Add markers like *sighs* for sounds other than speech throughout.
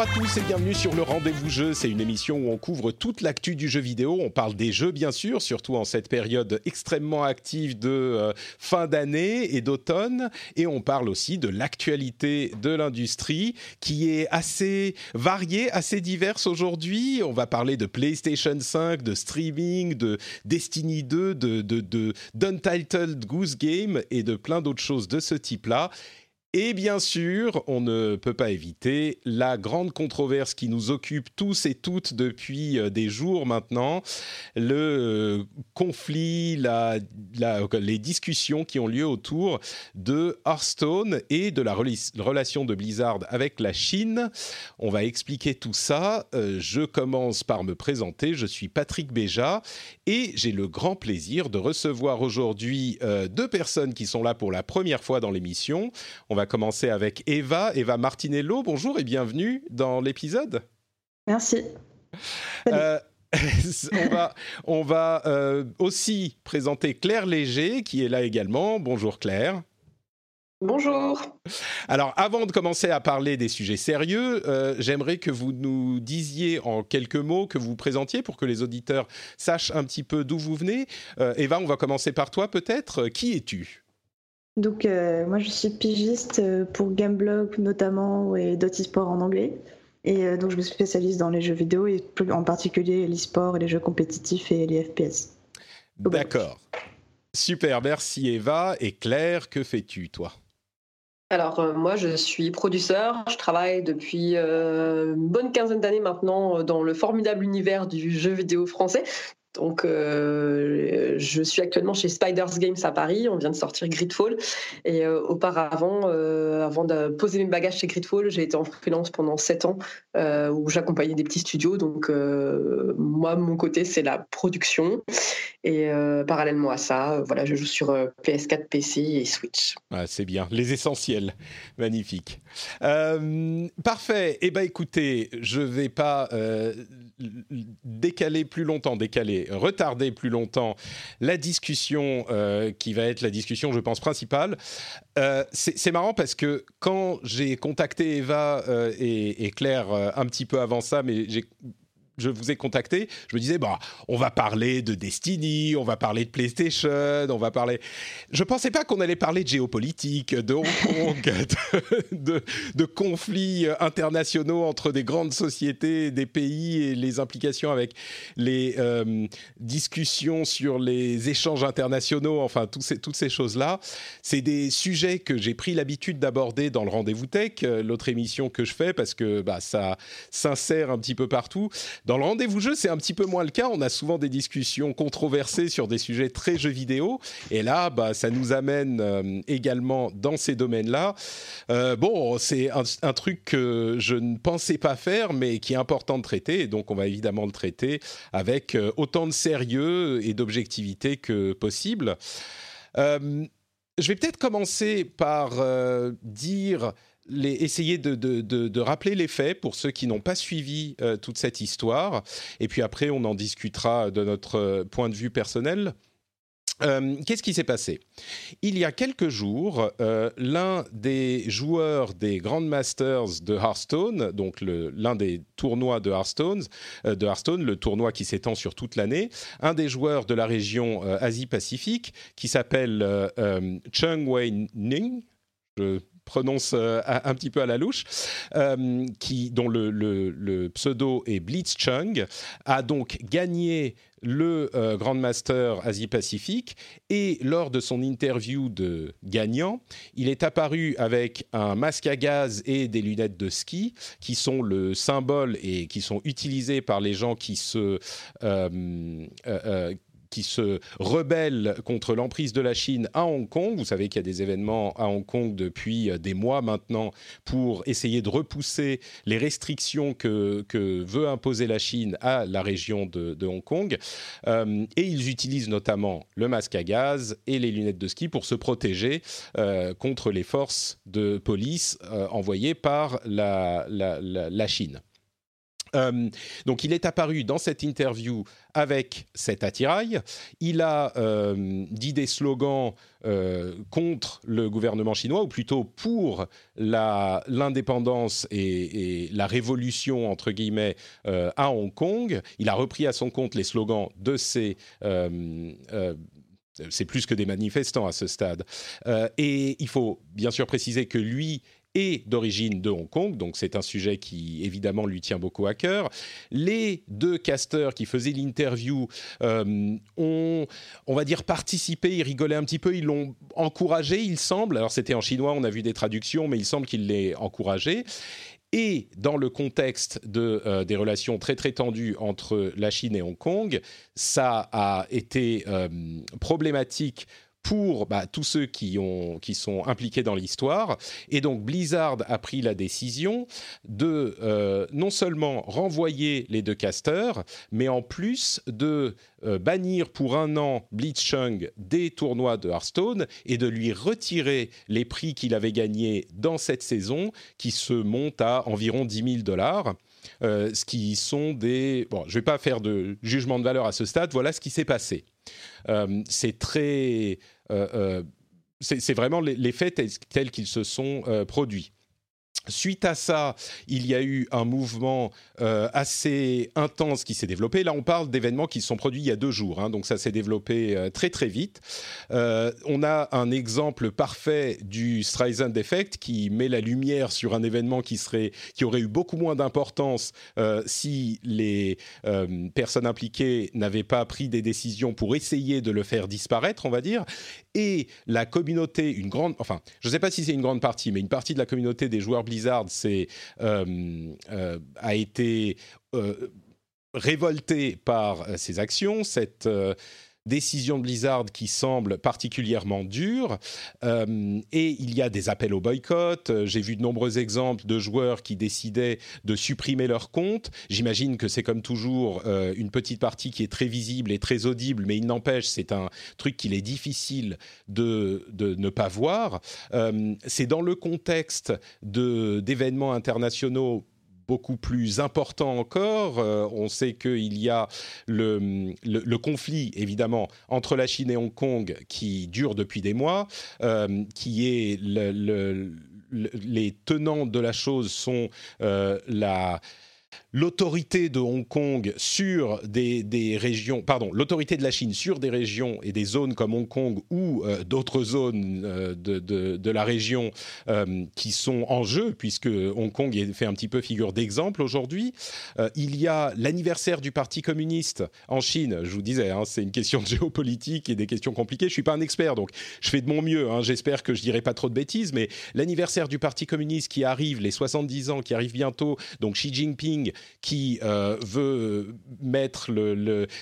Bonjour à tous et bienvenue sur le Rendez-vous Jeu. C'est une émission où on couvre toute l'actu du jeu vidéo. On parle des jeux, bien sûr, surtout en cette période extrêmement active de euh, fin d'année et d'automne. Et on parle aussi de l'actualité de l'industrie qui est assez variée, assez diverse aujourd'hui. On va parler de PlayStation 5, de streaming, de Destiny 2, de, de, de d'Untitled Goose Game et de plein d'autres choses de ce type-là. Et bien sûr, on ne peut pas éviter la grande controverse qui nous occupe tous et toutes depuis euh, des jours maintenant, le euh, conflit, les discussions qui ont lieu autour de Hearthstone et de la rela- relation de Blizzard avec la Chine. On va expliquer tout ça. Euh, je commence par me présenter. Je suis Patrick Béja et j'ai le grand plaisir de recevoir aujourd'hui deux personnes qui sont là pour la première fois dans l'émission. Commencer avec Eva, Eva Martinello. Bonjour et bienvenue dans l'épisode. Merci. Euh, *laughs* on va, on va euh, aussi présenter Claire Léger qui est là également. Bonjour Claire. Bonjour. Alors, avant de commencer à parler des sujets sérieux, euh, j'aimerais que vous nous disiez en quelques mots, que vous vous présentiez pour que les auditeurs sachent un petit peu d'où vous venez. Euh, Eva, on va commencer par toi peut-être. Qui es-tu? Donc, euh, moi, je suis pigiste euh, pour Gameblog notamment et Sport en anglais. Et euh, donc, je me spécialise dans les jeux vidéo et plus en particulier l'e-sport et les jeux compétitifs et les FPS. D'accord. Super, merci Eva. Et Claire, que fais-tu toi? Alors euh, moi je suis producteur, je travaille depuis euh, une bonne quinzaine d'années maintenant dans le formidable univers du jeu vidéo français. Donc euh, je suis actuellement chez Spiders Games à Paris, on vient de sortir Gridfall et euh, auparavant euh, avant de poser mes bagages chez Gridfall, j'ai été en freelance pendant sept ans où j'accompagnais des petits studios. Donc moi mon côté c'est la production et parallèlement à ça, voilà, je joue sur euh, PS4, PC et Switch. Ah, c'est bien, les essentiels, magnifique. Parfait. Eh ben, écoutez, je vais pas décaler plus longtemps, décaler, retarder plus longtemps la discussion euh, qui va être la discussion, je pense, principale. Euh, c'est marrant parce que quand j'ai contacté Eva euh, et, et Claire un petit peu avant ça, mais j'ai je vous ai contacté, je me disais, bah, on va parler de Destiny, on va parler de PlayStation, on va parler. Je pensais pas qu'on allait parler de géopolitique, de Hong *laughs* Kong, de, de- de conflits internationaux entre des grandes sociétés, des pays et les implications avec les euh, discussions sur les échanges internationaux, enfin, ces- toutes ces choses-là. C'est des sujets que j'ai pris l'habitude d'aborder dans le Rendez-vous Tech, euh, l'autre émission que je fais, parce que bah, ça s'insère un petit peu partout. Dans le rendez-vous jeu, c'est un petit peu moins le cas. On a souvent des discussions controversées sur des sujets très jeux vidéo. Et là, bah, ça nous amène euh, également dans ces domaines-là. Euh, bon, c'est un, truc que je ne pensais pas faire, mais qui est important de traiter. Et donc, on va évidemment le traiter avec euh, autant de sérieux et d'objectivité que possible. Je vais peut-être commencer par dire essayer de, rappeler les faits pour ceux qui n'ont pas suivi euh, toute cette histoire. Et puis après, on en discutera de notre euh, point de vue personnel. Euh, Qu'est-ce qui s'est passé? Il y a quelques jours, l'un des joueurs des Grand Masters de Hearthstone, donc l'un des tournois de Hearthstone, de Hearthstone, le tournoi qui s'étend sur toute l'année, un des joueurs de la région Asie-Pacifique, qui s'appelle Chung Wei Ning, je prononce un petit peu à la louche, qui, dont le, pseudo est Blitzchung, a donc gagné le euh, Grand Master Asie-Pacifique et lors de son interview de gagnant, il est apparu avec un masque à gaz et des lunettes de ski qui sont le symbole et qui sont utilisés par les gens qui se euh, euh, qui se rebelle contre l'emprise de la Chine à Hong Kong. Vous savez qu'il y a des événements à Hong Kong depuis euh, des mois maintenant pour essayer de repousser les restrictions que, veut imposer la Chine à la région de, Hong Kong. Euh, et ils utilisent notamment le masque à gaz et les lunettes de ski pour se protéger euh, contre les forces de police envoyées par la Chine. Euh, donc il est apparu dans cette interview avec cet attirail. Il a euh, dit des slogans euh, contre le gouvernement chinois, ou plutôt pour l'indépendance et, la révolution, entre guillemets, à Hong Kong. Il a repris à son compte les slogans de ces c'est plus que des manifestants à ce stade. et il faut bien sûr préciser que lui et d'origine de Hong Kong, donc c'est un sujet qui évidemment lui tient beaucoup à cœur. Les deux casteurs qui faisaient l'interview euh, ont, on va dire, participé, ils rigolaient un petit peu, ils l'ont encouragé, il semble. Alors c'était en chinois, on a vu des traductions, mais il semble qu'il l'ait encouragé. Et dans le contexte de, euh, des relations très très tendues entre la Chine et Hong Kong, ça a été euh, problématique pour bah, tous ceux qui, ont, qui sont impliqués dans l'histoire. Et donc Blizzard a pris la décision de euh, non seulement renvoyer les deux casters, mais en plus de euh, bannir pour un an Blitzchung des tournois de Hearthstone et de lui retirer les prix qu'il avait gagnés dans cette saison, qui se montent à environ 10 000 dollars. Euh, ce qui sont des... Bon, je ne vais pas faire de jugement de valeur à ce stade, voilà ce qui s'est passé. Euh, c'est très. Euh, c'est vraiment les, faits tels qu'ils se sont produits. Suite à ça, il y a eu un mouvement euh, assez intense qui s'est développé. Là, on parle d'événements qui se sont produits il y a deux jours, hein, donc ça s'est développé euh, très très vite. Euh, on a un exemple parfait du Streisand Effect qui met la lumière sur un événement qui serait, qui aurait eu beaucoup moins d'importance si les personnes impliquées n'avaient pas pris des décisions pour essayer de le faire disparaître, on va dire. Et la communauté, une grande, enfin, je ne sais pas si c'est une grande partie, mais une partie de la communauté des joueurs Blizzard euh, euh, a été euh, révolté par ces actions, cette décision de Blizzard qui semble particulièrement dure. Euh, et il y a des appels au boycott. Euh, j'ai vu de nombreux exemples de joueurs qui décidaient de supprimer leur compte. J'imagine que c'est comme toujours euh, une petite partie qui est très visible et très audible, mais il n'empêche, c'est un truc qu'il est difficile de, de, ne pas voir. c'est dans le contexte d'événements internationaux beaucoup plus important encore. Euh, on sait qu'il y a le, conflit, évidemment, entre la Chine et Hong Kong qui dure depuis des mois, euh, qui est le, les tenants de la chose sont euh, la l'autorité de Hong Kong sur des, régions, pardon, l'autorité de la Chine sur des régions et des zones comme Hong Kong ou euh, d'autres zones euh, de, la région euh, qui sont en jeu, puisque Hong Kong fait un petit peu figure d'exemple aujourd'hui. il y a l'anniversaire du Parti communiste en Chine, je vous disais, hein, c'est une question de géopolitique et des questions compliquées. Je suis pas un expert, donc je fais de mon mieux. Hein. J'espère que je dirai pas trop de bêtises, mais l'anniversaire du Parti communiste qui arrive, les 70 ans qui arrivent bientôt, donc Xi Jinping qui euh, veut mettre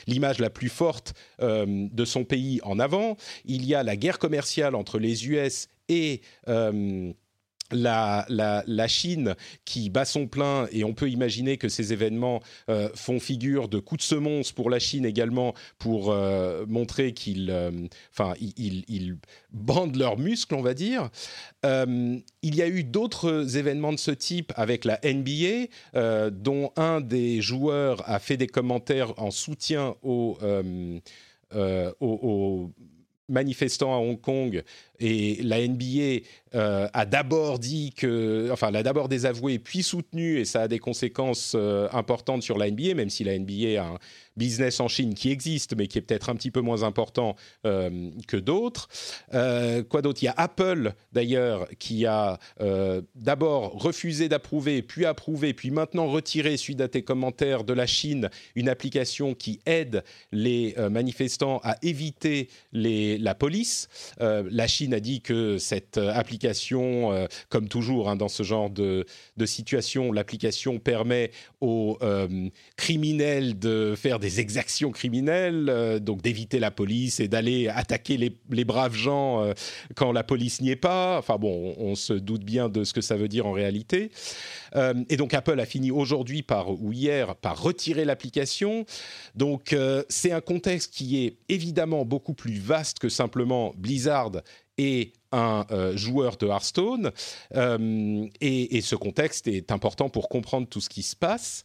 l'image la plus forte euh, de son pays en avant. Il y a la guerre commerciale entre les US et euh, la, Chine qui bat son plein, et on peut imaginer que ces événements euh, font figure de coups de semonce pour la Chine également, pour euh, montrer qu'ils euh, ils, bandent leurs muscles, on va dire. il y a eu d'autres événements de ce type avec la NBA, dont un des joueurs a fait des commentaires en soutien aux manifestants à Hong Kong et la NBA euh, a d'abord dit que, enfin, l'a d'abord désavoué puis soutenu, et ça a des conséquences euh, importantes sur la NBA, même si la NBA a un business en Chine qui existe, mais qui est peut-être un petit peu moins important euh, que d'autres. quoi d'autre? Il y a Apple, d'ailleurs, qui a d'abord refusé d'approuver, puis approuvé, puis maintenant retiré, suite à tes commentaires, de la Chine, une application qui aide les manifestants à éviter la police. la Chine a dit que cette application euh, comme toujours hein, dans ce genre de, situation, l'application permet aux euh, criminels de faire des exactions criminelles, euh, donc d'éviter la police et d'aller attaquer les, braves gens quand la police n'y est pas. Enfin bon, on, se doute bien de ce que ça veut dire en réalité. et donc Apple a fini aujourd'hui par ou hier par retirer l'application. Donc c'est un contexte qui est évidemment beaucoup plus vaste que simplement Blizzard et un euh, joueur de Hearthstone. Euh, et, ce contexte est important pour comprendre tout ce qui se passe.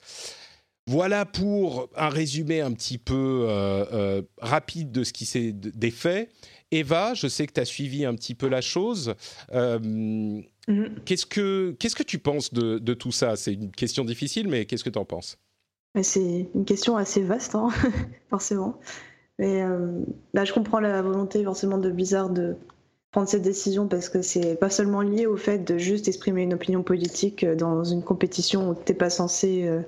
Voilà pour un résumé un petit peu euh, rapide de ce qui s'est des faits. Eva, je sais que tu as suivi un petit peu la chose. Mm-hmm. Qu'est-ce que qu'est-ce que tu penses de, de tout ça? C'est une question difficile, mais qu'est-ce que tu en penses C'est une question assez vaste, hein, *laughs* forcément. Mais là, je comprends la volonté forcément de Blizzard de prendre cette décision parce que c'est pas seulement lié au fait de juste exprimer une opinion politique euh, dans une compétition où t'es pas censé euh,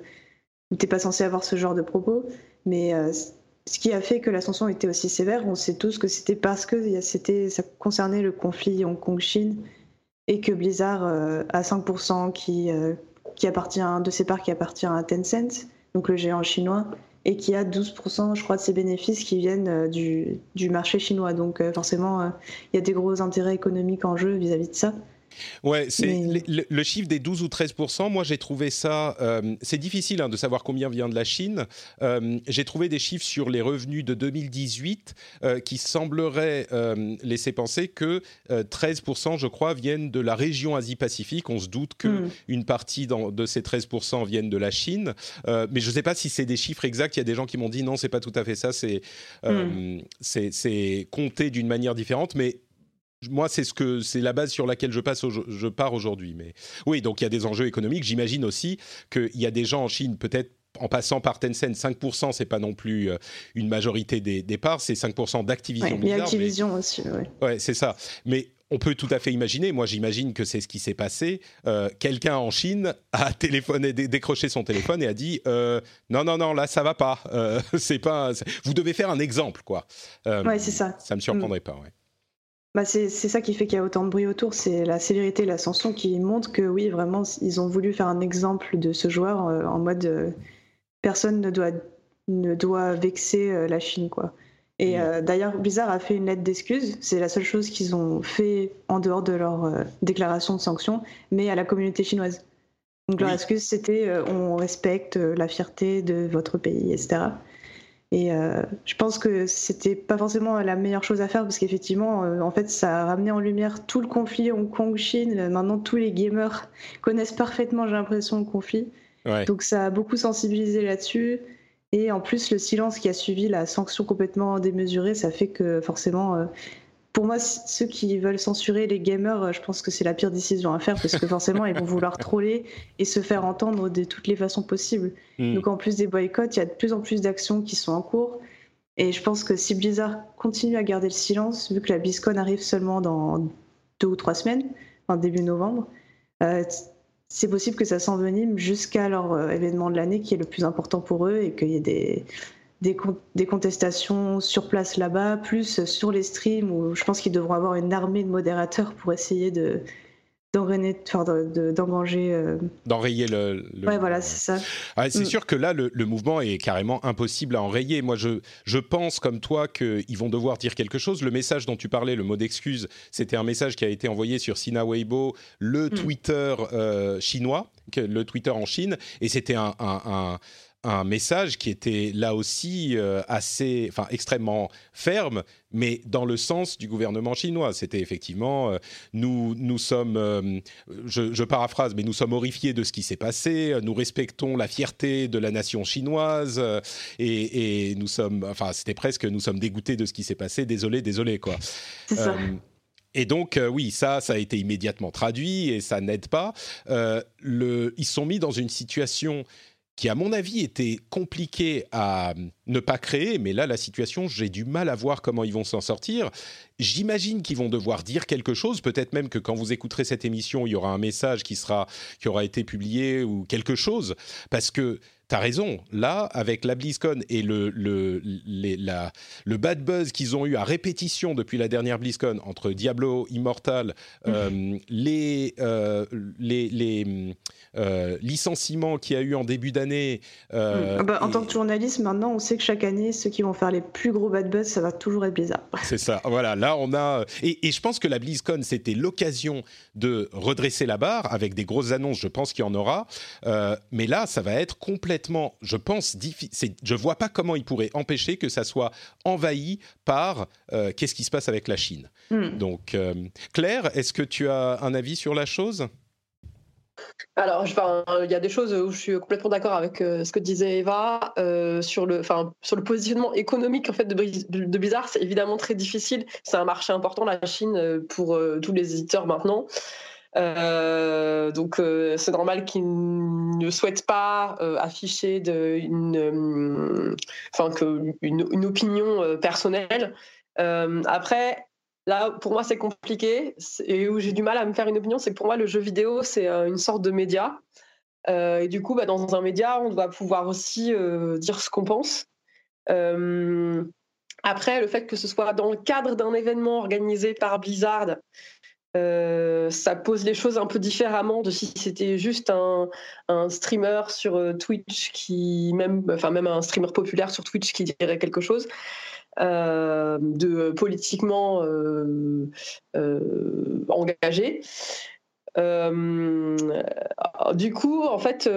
où t'es pas censé avoir ce genre de propos, mais euh, ce qui a fait que la sanction était aussi sévère, on sait tous que c'était parce que c'était ça concernait le conflit Hong Kong-Chine et que Blizzard a 5% qui qui appartient de ses parts qui appartient à Tencent, donc le géant chinois et qui a 12%, je crois, de ses bénéfices qui viennent euh, du, du marché chinois. Donc euh, forcément, euh, il y a des gros intérêts économiques en jeu vis-à-vis de ça. Ouais, c'est le, chiffre des 12 ou 13% Moi, j'ai trouvé ça. Euh, c'est difficile hein, de savoir combien vient de la Chine. Euh, j'ai trouvé des chiffres sur les revenus de 2018 euh, qui sembleraient laisser penser que 13 je crois, viennent de la région Asie-Pacifique. On se doute que hmm. partie de ces 13 viennent de la Chine, mais je ne sais pas si c'est des chiffres exacts. Il y a des gens qui m'ont dit non, c'est pas tout à fait ça. C'est hmm. c'est compté d'une manière différente, mais moi, c'est ce que c'est la base sur laquelle je passe, je pars aujourd'hui. Mais oui, donc il y a des enjeux économiques. J'imagine aussi qu'il y a des gens en Chine, peut-être en passant par Tencent, 5%, c'est pas non plus euh, une majorité des, parts, c'est 5% d'Activision. a Activision aussi, oui. Ouais, c'est ça. Mais on peut tout à fait imaginer, moi j'imagine que c'est ce qui s'est passé. Euh, quelqu'un en Chine a *laughs* téléphoné, décroché son téléphone et a dit euh, non non non là ça va pas, *laughs* c'est pas, vous devez faire un exemple quoi. ouais c'est ça. Ça me surprendrait pas. Ouais. Bah c'est ça qui fait qu'il y a autant de bruit autour, c'est la sévérité, l'ascension qui montre que oui, vraiment, ils ont voulu faire un exemple de ce joueur euh, en mode euh, personne ne doit, ne doit vexer euh, la Chine, quoi. Et mm. d'ailleurs, Blizzard a fait une lettre d'excuse, c'est la seule chose qu'ils ont fait en dehors de leur déclaration de sanctions, mais à la communauté chinoise. Donc leur excuse, c'était on respecte la fierté de votre pays, etc. Et euh, je pense que c'était pas forcément la meilleure chose à faire parce qu'effectivement, euh, en fait, ça a ramené en lumière tout le conflit Hong Kong-Chine. Maintenant, tous les gamers connaissent parfaitement, j'ai l'impression, le conflit. Donc, ça a beaucoup sensibilisé là-dessus. Et en plus, le silence qui a suivi la sanction complètement démesurée, ça fait que forcément, euh, pour moi, ceux qui veulent censurer les gamers, euh, je pense que c'est la pire décision à faire parce que forcément, ils vont vouloir troller et se faire entendre de toutes les façons possibles. Hmm. Donc, en plus des boycotts, il y a de plus en plus d'actions qui sont en cours. Et je pense que si Blizzard continue à garder le silence, vu que la BlizzCon arrive seulement dans deux ou trois semaines, en début novembre, euh, c'est possible que ça s'envenime jusqu'à leur euh, événement de l'année qui est le plus important pour eux et qu'il y ait des, des, des, contestations sur place là-bas, plus sur les streams où je pense qu'ils devront avoir une armée de modérateurs pour essayer de. Euh... D'enrayer le, Ouais, voilà, c'est ça. Ah, c'est mm. sûr que là, le, mouvement est carrément impossible à enrayer. Moi, je, je pense, comme toi, qu'ils vont devoir dire quelque chose. Le message dont tu parlais, le mot d'excuse, c'était un message qui a été envoyé sur Sina Weibo, le mm. Twitter euh, chinois, le Twitter en Chine, et c'était un, un un message qui était là aussi euh, assez, enfin extrêmement ferme, mais dans le sens du gouvernement chinois. C'était effectivement, euh, nous, nous sommes, euh, je, paraphrase, mais nous sommes horrifiés de ce qui s'est passé. Nous respectons la fierté de la nation chinoise et, et, nous sommes, enfin, c'était presque, nous sommes dégoûtés de ce qui s'est passé. Désolé, désolé, quoi. C'est ça. Et donc, oui, ça, ça a été immédiatement traduit et ça n'aide pas. le, ils sont mis dans une situation qui, à mon avis, était compliquée à ne pas créer, mais là, la situation, j'ai du mal à voir comment ils vont s'en sortir. J'imagine qu'ils vont devoir dire quelque chose, peut-être même que quand vous écouterez cette émission, il y aura un message qui, sera, qui aura été publié ou quelque chose, parce que T'as raison. Là, avec la BlizzCon et le, le, la, le bad buzz qu'ils ont eu à répétition depuis la dernière BlizzCon entre Diablo Immortal, mmh. euh, les, euh, les, les euh, licenciements qu'il y a eu en début d'année. Mmh. Ah bah, en tant que journaliste, maintenant, on sait que chaque année, ceux qui vont faire les plus gros bad buzz, ça va toujours être Blizzard. *laughs* C'est ça. Voilà. Là, on a. Et, et je pense que la BlizzCon, c'était l'occasion de redresser la barre avec des grosses annonces. Je pense qu'il y en aura. mais là, ça va être complètement je pense, je ne vois pas comment il pourrait empêcher que ça soit envahi par euh, qu'est-ce qui se passe avec la Chine. Hmm. Donc, euh, Claire, est-ce que tu as un avis sur la chose? Alors, il y a des choses où je suis complètement d'accord avec euh, ce que disait Eva sur le, sur le positionnement économique en fait de, de Blizzard. C'est évidemment très difficile. C'est un marché important la Chine pour tous les éditeurs maintenant. Euh, donc euh, c'est normal qu'ils ne souhaitent pas euh, afficher une, enfin que une, opinion personnelle. après, là pour moi c'est compliqué et où j'ai du mal à me faire une opinion, c'est que pour moi le jeu vidéo c'est une sorte de média. et du coup, bah, dans un média, on doit pouvoir aussi dire ce qu'on pense. après, le fait que ce soit dans le cadre d'un événement organisé par Blizzard, euh, ça pose les choses un peu différemment de si c'était juste un, streamer sur euh, Twitch qui même enfin même un streamer populaire sur Twitch qui dirait quelque chose euh, de politiquement engagé. du coup, en fait,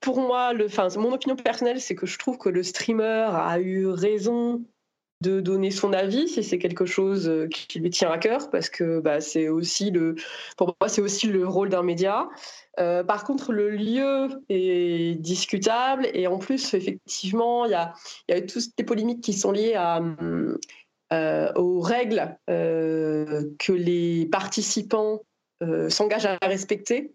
pour moi, le, mon opinion personnelle, c'est que je trouve que le streamer a eu raison de donner son avis si c'est quelque chose euh, qui lui tient à cœur parce que bah, c'est aussi le pour moi c'est aussi le rôle d'un média euh, par contre le lieu est discutable et en plus effectivement il y a, y a toutes les polémiques qui sont liées à, euh, aux règles que les participants s'engagent à respecter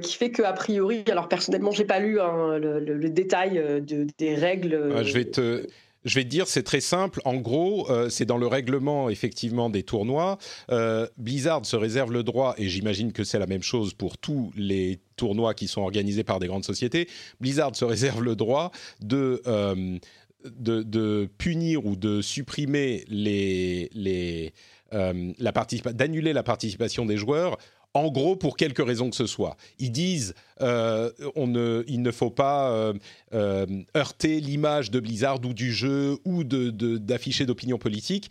qui fait que a priori, alors personnellement, j'ai pas lu hein, le, détail de, des règles. Ah, je vais te, je vais te dire, c'est très simple. En gros, euh, c'est dans le règlement effectivement des tournois. Euh, Blizzard se réserve le droit, et j'imagine que c'est la même chose pour tous les tournois qui sont organisés par des grandes sociétés. Blizzard se réserve le droit de euh, de, punir ou de supprimer les, les, d'annuler la participation des joueurs en gros pour quelque raison que ce soit. Ils disent euh, ne, il ne faut pas euh, euh, heurter l'image de Blizzard ou du jeu ou d'afficher d'opinion politique.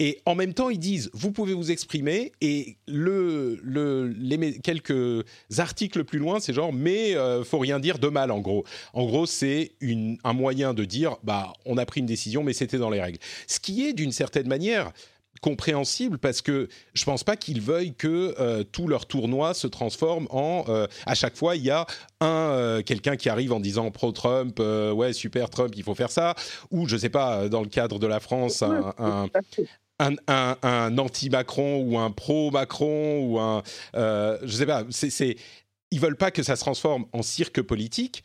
Et en même temps, ils disent, vous pouvez vous exprimer, et le, le, les, quelques articles plus loin, c'est genre, mais faut rien dire de mal, en gros. En gros, c'est un moyen de dire, bah, on a pris une décision, mais c'était dans les règles. Ce qui est, d'une certaine manière, compréhensible parce que je pense pas qu'ils veuillent que euh, tout leur tournoi se transforme en euh, à chaque fois il y a un euh, quelqu'un qui arrive en disant pro Trump ouais super Trump il faut faire ça. Ou je sais pas dans le cadre de la France un, un anti-Macron ou un pro-Macron ou un je sais pas c'est ils veulent pas que ça se transforme en cirque politique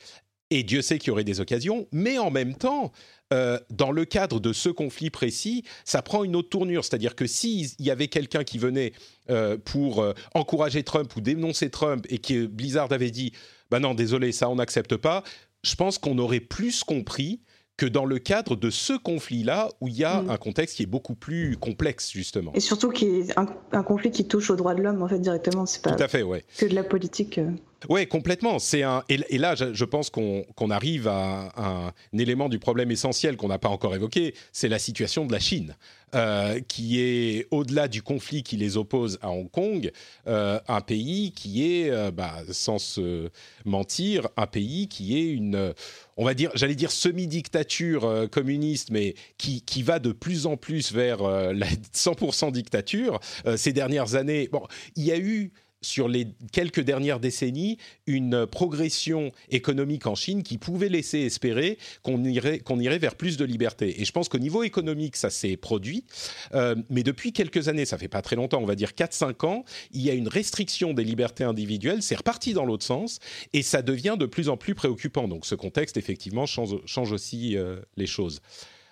et Dieu sait qu'il y aurait des occasions, mais en même temps, euh, dans le cadre de ce conflit précis, ça prend une autre tournure. C'est-à-dire que s'il y avait quelqu'un qui venait euh, pour euh, encourager Trump ou dénoncer Trump et que Blizzard avait dit bah non, désolé, ça on n'accepte pas, je pense qu'on aurait plus compris que dans le cadre de ce conflit-là, où il y a mm. un contexte qui est beaucoup plus complexe, justement. Et surtout qui est un, conflit qui touche aux droits de l'homme, en fait, directement. C'est pas Tout à fait, ouais. que de la politique. Oui, complètement. C'est un et, là, je, pense qu'on arrive à, un élément du problème essentiel qu'on n'a pas encore évoqué, c'est la situation de la Chine, euh, qui est au-delà du conflit qui les oppose à Hong Kong, euh, un pays qui est, euh, bah, sans se mentir, un pays qui est une, on va dire, j'allais dire semi-dictature communiste, mais qui, qui va de plus en plus vers la 100% dictature. ces dernières années, bon, il y a eu sur les quelques dernières décennies une progression économique en Chine qui pouvait laisser espérer qu'on irait, qu'on irait vers plus de liberté. Et je pense qu'au niveau économique, ça s'est produit. Euh, mais depuis quelques années, ça fait pas très longtemps, on va dire 4-5 ans, il y a une restriction des libertés individuelles. C'est reparti dans l'autre sens et ça devient de plus en plus préoccupant. Donc ce contexte, effectivement, change, aussi euh, les choses.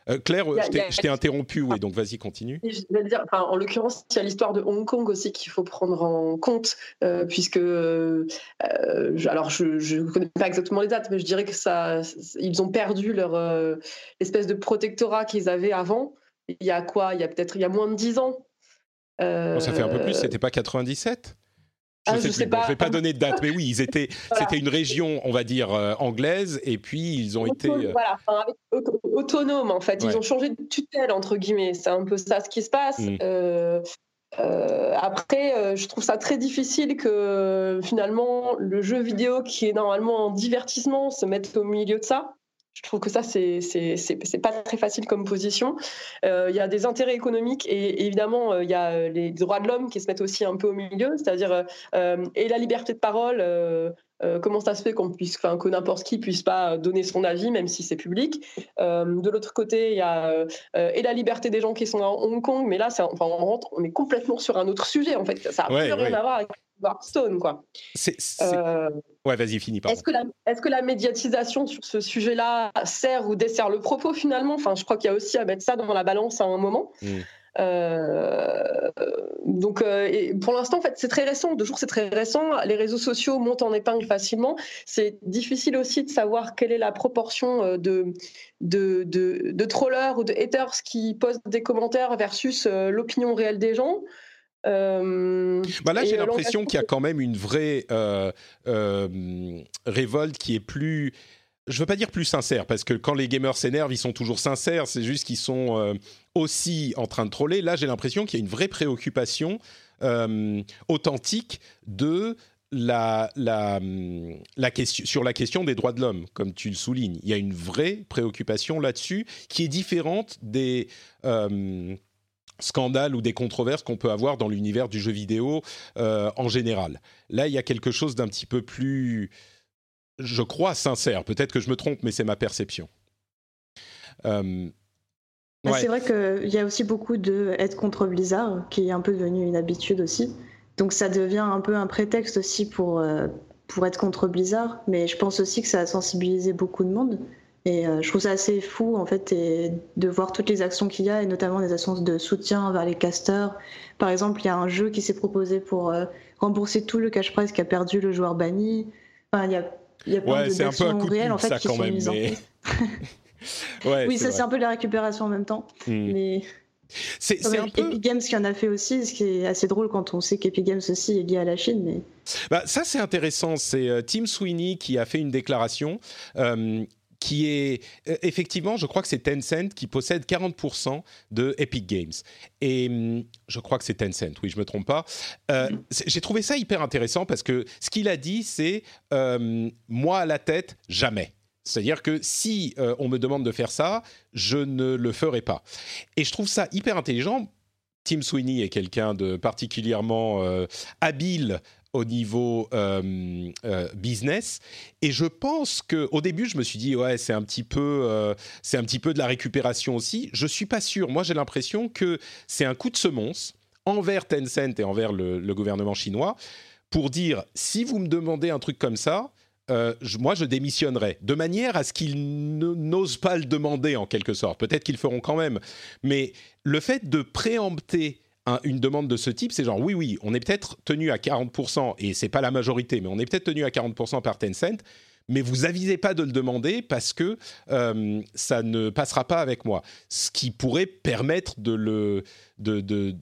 Euh, Claire, je t'ai interrompu, oui, donc vas-y, continue. Je dire, en l'occurrence, il y a l'histoire de Hong Kong aussi qu'il faut prendre en compte, euh, puisque, euh, alors je ne connais pas exactement les dates, mais je dirais que ça, ils ont perdu leur espèce de protectorat qu'ils avaient avant. Il y a quoi? Il y a peut-être il y a moins de 10 ans. ça fait un peu plus, c'était pas 97 je, ah, sais, pas. je vais pas donner de date, mais oui, ils étaient. *laughs* C'était une région, on va dire euh, anglaise, et puis ils ont été. Euh, voilà, autonomes en fait. Ils ont changé de tutelle entre guillemets. C'est un peu ça ce qui se passe. Mm. Euh, après, je trouve ça très difficile que finalement le jeu vidéo qui est normalement un divertissement se mette au milieu de ça. Je trouve que ça, c'est pas très facile comme position. Euh, il y a des intérêts économiques et évidemment, euh, il y a euh, les droits de l'homme qui se mettent aussi un peu au milieu, c'est-à-dire et la liberté de parole. comment ça se fait qu'on puisse, enfin, que n'importe qui puisse pas donner son avis, même si c'est public. de l'autre côté, il y a et la liberté des gens qui sont à Hong Kong, mais là, enfin, on rentre, on est complètement sur un autre sujet en fait. Ça n'a plus rien à voir avec Stone, quoi. Euh, ouais, vas-y, finis par. Est-ce que, la, est que la médiatisation sur ce sujet-là sert ou dessert le propos finalement? Enfin, je crois qu'il y a aussi à mettre ça dans la balance à un moment. Hmm. Euh, donc, euh, pour l'instant, en fait, c'est très récent. De jour, c'est très récent. Les réseaux sociaux montent en épingle facilement. C'est difficile aussi de savoir quelle est la proportion de, de, de, de trollers ou de haters qui postent des commentaires versus l'opinion réelle des gens. Euh, bah là, j'ai l'impression qu'il y a quand même une vraie euh, euh, révolte qui est plus. Je veux pas dire plus sincère, parce que quand les gamers s'énervent, ils sont toujours sincères. C'est juste qu'ils sont aussi en train de troller. Là, j'ai l'impression qu'il y a une vraie préoccupation authentique de la, la, la, question, sur la question des droits de l'homme, comme tu le soulignes. Il y a une vraie préoccupation là-dessus qui est différente des scandales ou des controverses qu'on peut avoir dans l'univers du jeu vidéo euh, en général. Là, il y a quelque chose d'un petit peu plus, je crois, sincère. Peut-être que je me trompe, mais c'est ma perception. Euh, c'est vrai qu'il y a aussi beaucoup de être contre Blizzard, qui est un peu devenu une habitude aussi. Donc ça devient un peu un prétexte aussi pour, euh, pour être contre Blizzard. Mais je pense aussi que ça a sensibilisé beaucoup de monde. Et euh, je trouve ça assez fou, en fait, de voir toutes les actions qu'il y a, et notamment des actions de soutien vers les casters. Par exemple, il y a un jeu qui s'est proposé pour euh, rembourser tout le cash prize qu'a perdu le joueur banni. Enfin, il y a, il y a plein d'actions réelles, en fait, qui sont mises en place. *laughs* *laughs* oui, ça, c'est un peu la récupération en même temps. Hmm. Mais... C'est un peu... Epic Games qui en a fait aussi, ce qui est assez drôle quand on sait qu'Epic Games aussi est lié à la Chine. Mais... Bah, ça, c'est intéressant. C'est euh, Tim Sweeney qui a fait une déclaration qui est euh, effectivement, je crois que c'est Tencent qui possède 40% de Epic Games. Et hum, je crois que c'est Tencent, oui, je me trompe pas. Euh, j'ai trouvé ça hyper intéressant parce que ce qu'il a dit, c'est euh, moi à la tête, jamais. C'est-à-dire que si on me demande de faire ça, je ne le ferai pas. Et je trouve ça hyper intelligent Tim Sweeney est quelqu'un de particulièrement habile au niveau euh, euh, business. Et je pense que au début, je me suis dit ouais, c'est un petit peu, euh, c'est un petit peu de la récupération aussi. Je suis pas sûr. Moi, j'ai l'impression que c'est un coup de semonce envers Tencent et envers le, gouvernement chinois pour dire si vous me demandez un truc comme ça. moi, je démissionnerai, de manière à ce qu'ils n'osent pas le demander en quelque sorte. Peut-être qu'ils feront quand même, mais le fait de préempter une demande de ce type, c'est genre oui, oui, on est peut-être tenu à 40%, et c'est pas la majorité, mais on est peut-être tenu à 40% par Tencent, mais vous avisez pas de le demander parce que euh, ça ne passera pas avec moi. Ce qui pourrait permettre de le, de,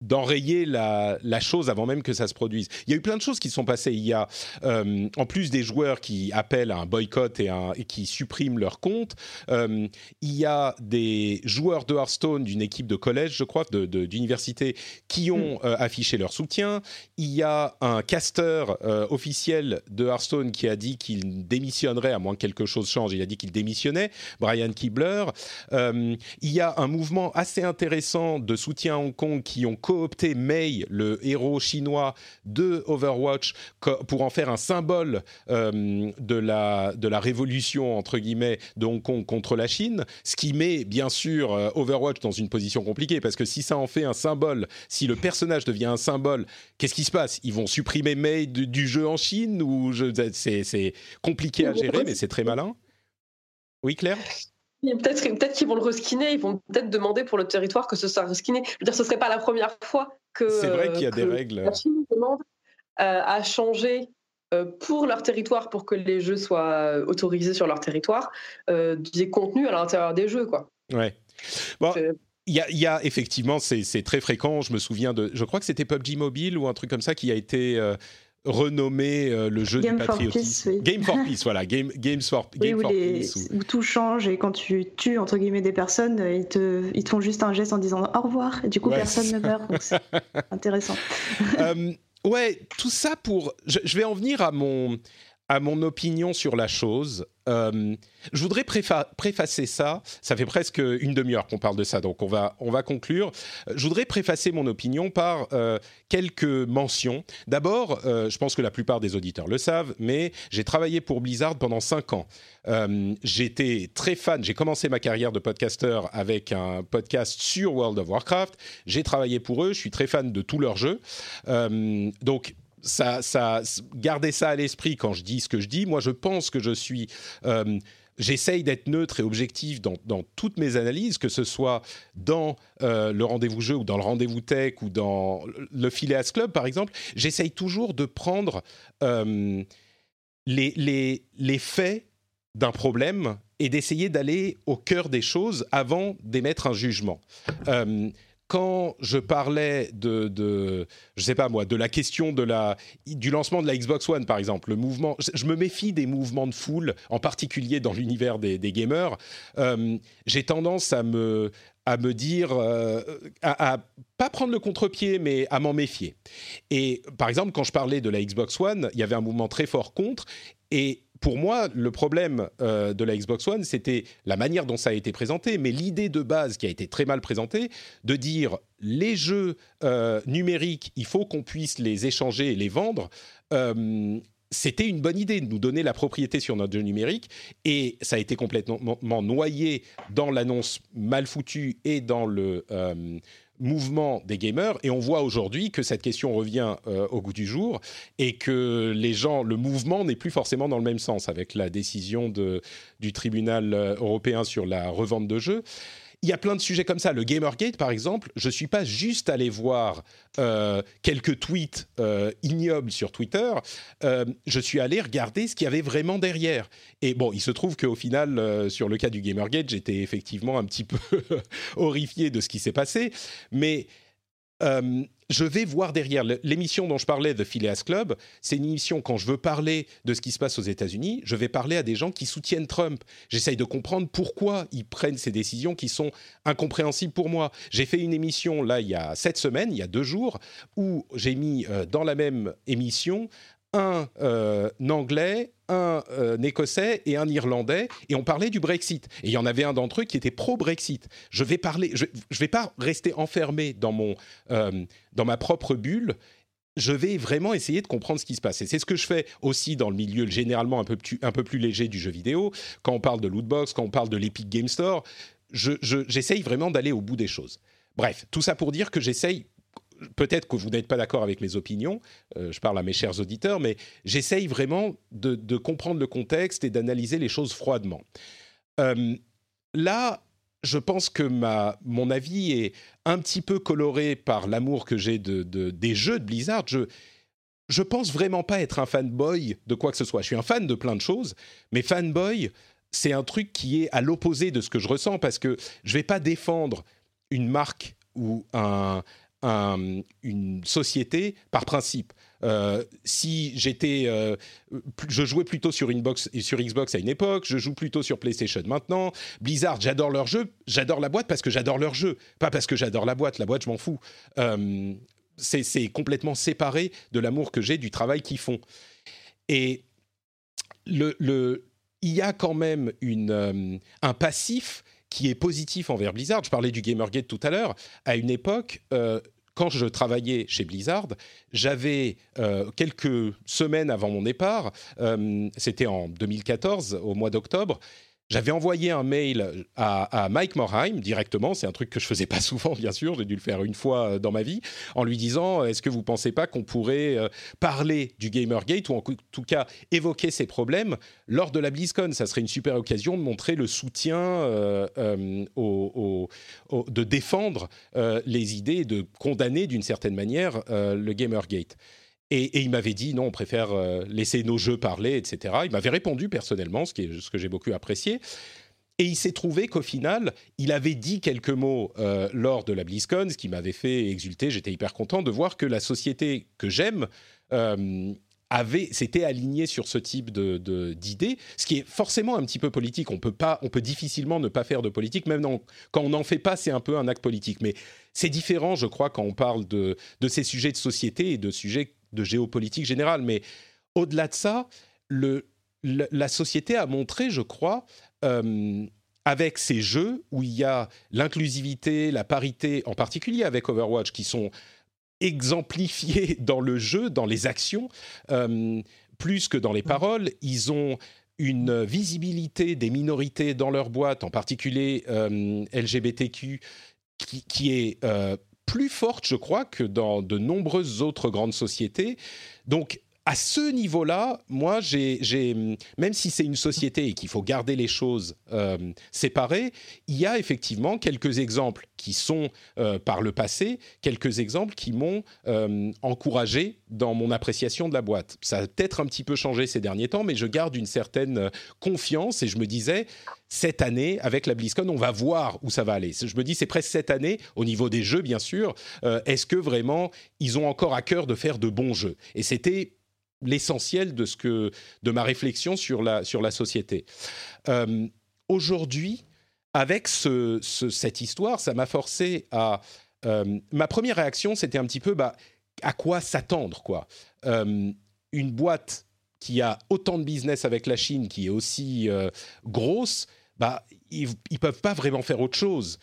d'enrayer la, chose avant même que ça se produise. Il y a eu plein de choses qui sont passées. Il y a, euh, en plus des joueurs qui appellent à un boycott et, et qui suppriment leur compte, euh, il y a des joueurs de Hearthstone d'une équipe de collège, je crois, d'université, de, qui ont mm. euh, affiché leur soutien. Il y a un caster officiel de Hearthstone qui a dit qu'il démissionnerait à moins que quelque chose change. Il a dit qu'il démissionnait, Brian Kibler. il y a un mouvement assez intéressant de soutien à Hong Kong qui ont coopté Mei, le héros chinois de Overwatch, pour en faire un symbole euh, de, la, de la révolution, entre guillemets, de Hong Kong contre la Chine, ce qui met bien sûr euh, Overwatch dans une position compliquée, parce que si ça en fait un symbole, si le personnage devient un symbole, qu'est-ce qui se passe? Ils vont supprimer Mei du, jeu en Chine ou c'est compliqué à gérer, mais c'est très malin? Oui, Claire? Peut-être peut qu'ils vont le reskiner, ils vont peut-être demander pour le territoire que ce soit reskiné. Je veux dire, ce serait pas la première fois que. C'est vrai qu'il y a des règles. La Chine demande euh, à changer euh, pour leur territoire, pour que les jeux soient autorisés sur leur territoire, euh, des contenus à l'intérieur des jeux, quoi. Ouais. Bon. Il y, a, il y a, effectivement, c'est très fréquent. Je me souviens de, je crois que c'était PUBG Mobile ou un truc comme ça qui a été renommé euh, le jeu Game du patriotisme. For Game for Peace, *laughs* voilà, Game, Games for, Game où, Peace. Où tout change et quand tu tues entre guillemets des personnes, ils te, ils te font juste un geste en disant au revoir et du coup personne ne meurt. c'est *laughs* intéressant. Euh, ouais, tout ça pour. Je, je, vais en venir à mon à mon opinion sur la chose. Euh, je voudrais préfacer ça. Ça fait presque une demi-heure qu'on parle de ça, donc on va, on va conclure. Je voudrais préfacer mon opinion par euh, quelques mentions. D'abord, euh, je pense que la plupart des auditeurs le savent, mais j'ai travaillé pour Blizzard pendant cinq ans. J'étais très fan. J'ai commencé ma carrière de podcasteur avec un podcast sur World of Warcraft. J'ai travaillé pour eux. Je suis très fan de tous leurs jeux. donc ça, ça, gardez ça à l'esprit quand je dis ce que je dis. Moi, je pense que je suis. Euh, j'essaye d'être neutre et objectif dans, toutes mes analyses, que ce soit dans euh, le rendez-vous jeu ou dans le rendez-vous tech ou dans le Phileas Club, par exemple. J'essaye toujours de prendre euh, les, faits d'un problème et d'essayer d'aller au cœur des choses avant d'émettre un jugement quand je parlais de, je sais pas moi, de la question de la, du lancement de la Xbox One, par exemple, le mouvement, je me méfie des mouvements de foule, en particulier dans l'univers des, gamers. Euh, j'ai tendance à me, à me dire, euh, à, à, pas prendre le contre-pied, mais à m'en méfier. Et par exemple, quand je parlais de la Xbox One, il y avait un mouvement très fort contre, et pour moi, le problème euh, de la Xbox One, c'était la manière dont ça a été présenté, mais l'idée de base qui a été très mal présentée, de dire les jeux euh, numériques, il faut qu'on puisse les échanger et les vendre. Euh, c'était une bonne idée de nous donner la propriété sur notre jeu numérique et ça a été complètement noyé dans l'annonce mal foutue et dans le mouvement des gamers et on voit aujourd'hui que cette question revient euh, au goût du jour et que les gens, le mouvement n'est plus forcément dans le même sens avec la décision de, du tribunal euh, européen sur la revente de jeux. Il y a plein de sujets comme ça. Le Gamergate, par exemple, je ne suis pas juste allé voir euh, quelques tweets euh, ignobles sur Twitter. Euh, je suis allé regarder ce qu'il y avait vraiment derrière. Et bon, il se trouve qu'au final, sur le cas du Gamergate, j'étais effectivement un petit peu *laughs* horrifié de ce qui s'est passé. Mais je vais voir derrière. L'émission dont je parlais, The Phileas Club, c'est une émission, quand je veux parler de ce qui se passe aux États-Unis, je vais parler à des gens qui soutiennent Trump. J'essaye de comprendre pourquoi ils prennent ces décisions qui sont incompréhensibles pour moi. J'ai fait une émission, là, il y a sept semaines, il y a deux jours, où j'ai mis euh, dans la même émission un, euh, anglais, un euh, écossais et un irlandais, et on parlait du Brexit. Et il y en avait un d'entre eux qui était pro-Brexit. Je vais parler, je, vais pas rester enfermé dans mon, euh, dans ma propre bulle. Je vais vraiment essayer de comprendre ce qui se passe. Et c'est ce que je fais aussi dans le milieu généralement un peu, un peu plus léger du jeu vidéo. Quand on parle de lootbox, quand on parle de l'Epic Game Store, j'essaye vraiment d'aller au bout des choses. Bref, tout ça pour dire que j'essaye peut-être que vous n'êtes pas d'accord avec mes opinions, euh, je parle à mes chers auditeurs, mais j'essaye vraiment de, comprendre le contexte et d'analyser les choses froidement. Euh, là, je pense que ma, mon avis est un petit peu coloré par l'amour que j'ai de, des jeux de Blizzard. Je, je pense vraiment pas être un fanboy de quoi que ce soit. Je suis un fan de plein de choses, mais fanboy, c'est un truc qui est à l'opposé de ce que je ressens parce que je vais pas défendre une marque ou un, une société par principe. Euh, si j'étais, euh, je jouais plutôt sur sur Xbox à une époque, je joue plutôt sur PlayStation maintenant. Blizzard, j'adore leur jeu, j'adore la boîte parce que j'adore leur jeu, pas parce que j'adore la boîte. La boîte, je m'en fous. Euh, c'est complètement séparé de l'amour que j'ai du travail qu'ils font. Et le, le, il y a quand même une, un passif qui est positif envers Blizzard. Je parlais du Gamergate tout à l'heure. À une époque, quand je travaillais chez Blizzard, j'avais quelques semaines avant mon départ, c'était en 2014, au mois d'octobre, j'avais envoyé un mail à, Mike Morheim directement, c'est un truc que je faisais pas *laughs* souvent bien sûr, j'ai dû le faire une fois euh, dans ma vie, en lui disant est-ce que vous pensez pas qu'on pourrait euh, parler du Gamergate ou en tout cas évoquer ces problèmes lors de la BlizzCon? Ça serait une super occasion de montrer le soutien, euh, de défendre les idées de condamner d'une certaine manière le Gamergate. Et, il m'avait dit non, on préfère euh, laisser nos jeux parler, etc. Il m'avait répondu personnellement, ce, qui est, ce que j'ai beaucoup apprécié. Et il s'est trouvé qu'au final, il avait dit quelques mots euh, lors de la BlizzCon, ce qui m'avait fait exulter. J'étais hyper content de voir que la société que j'aime euh, s'était alignée sur ce type de, d'idées, ce qui est forcément un petit peu politique. On peut pas, on peut difficilement ne pas faire de politique, même quand on n'en fait pas, c'est un peu un acte politique. Mais c'est différent, je crois, quand on parle de, de ces sujets de société et de sujets de géopolitique générale. Mais au-delà de ça, le, la société a montré, je crois, euh, avec ces jeux où il y a l'inclusivité, la parité, en particulier avec Overwatch, qui sont exemplifiés *laughs* dans le jeu, dans les actions, euh, plus que dans les paroles. Ils ont une visibilité des minorités dans leur boîte, en particulier euh, LGBTQ, qui, qui est plus forte, je crois, que dans de nombreuses autres grandes sociétés. Donc, à ce niveau-là, moi, j'ai, même si c'est une société et qu'il faut garder les choses euh, séparées, il y a effectivement quelques exemples qui sont euh, par le passé, quelques exemples qui m'ont euh, encouragé dans mon appréciation de la boîte. Ça a peut-être un petit peu changé ces derniers temps, mais je garde une certaine confiance et je me disais, cette année, avec la BlizzCon, on va voir où ça va aller. Je me dis, c'est presque cette année, au niveau des jeux, bien sûr, est-ce que vraiment ils ont encore à cœur de faire de bons jeux? Et c'était l'essentiel de ce que de ma réflexion sur la sur la société. Euh, aujourd'hui, avec ce, cette histoire, ça m'a forcé à euh, ma première réaction, c'était un petit peu bah, à quoi s'attendre quoi? Euh, une boîte qui a autant de business avec la Chine, qui est aussi grosse, bah, ils ne peuvent pas vraiment faire autre chose.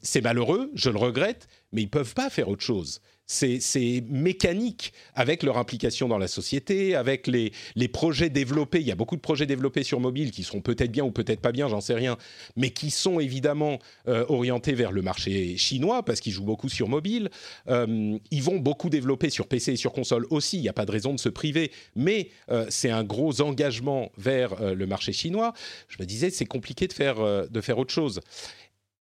c'est malheureux, je le regrette, mais ils peuvent pas faire autre chose c'est mécanique avec leur implication dans la société, avec les, projets développés. Il y a beaucoup de projets développés sur mobile qui seront peut-être bien ou peut-être pas bien, j'en sais rien, mais qui sont évidemment euh, orientés vers le marché chinois parce qu'ils jouent beaucoup sur mobile. Euh, ils vont beaucoup développer sur PC et sur console aussi. Il n'y a pas de raison de se priver, mais euh, c'est un gros engagement vers le marché chinois. Je me disais, c'est compliqué de faire, de faire autre chose.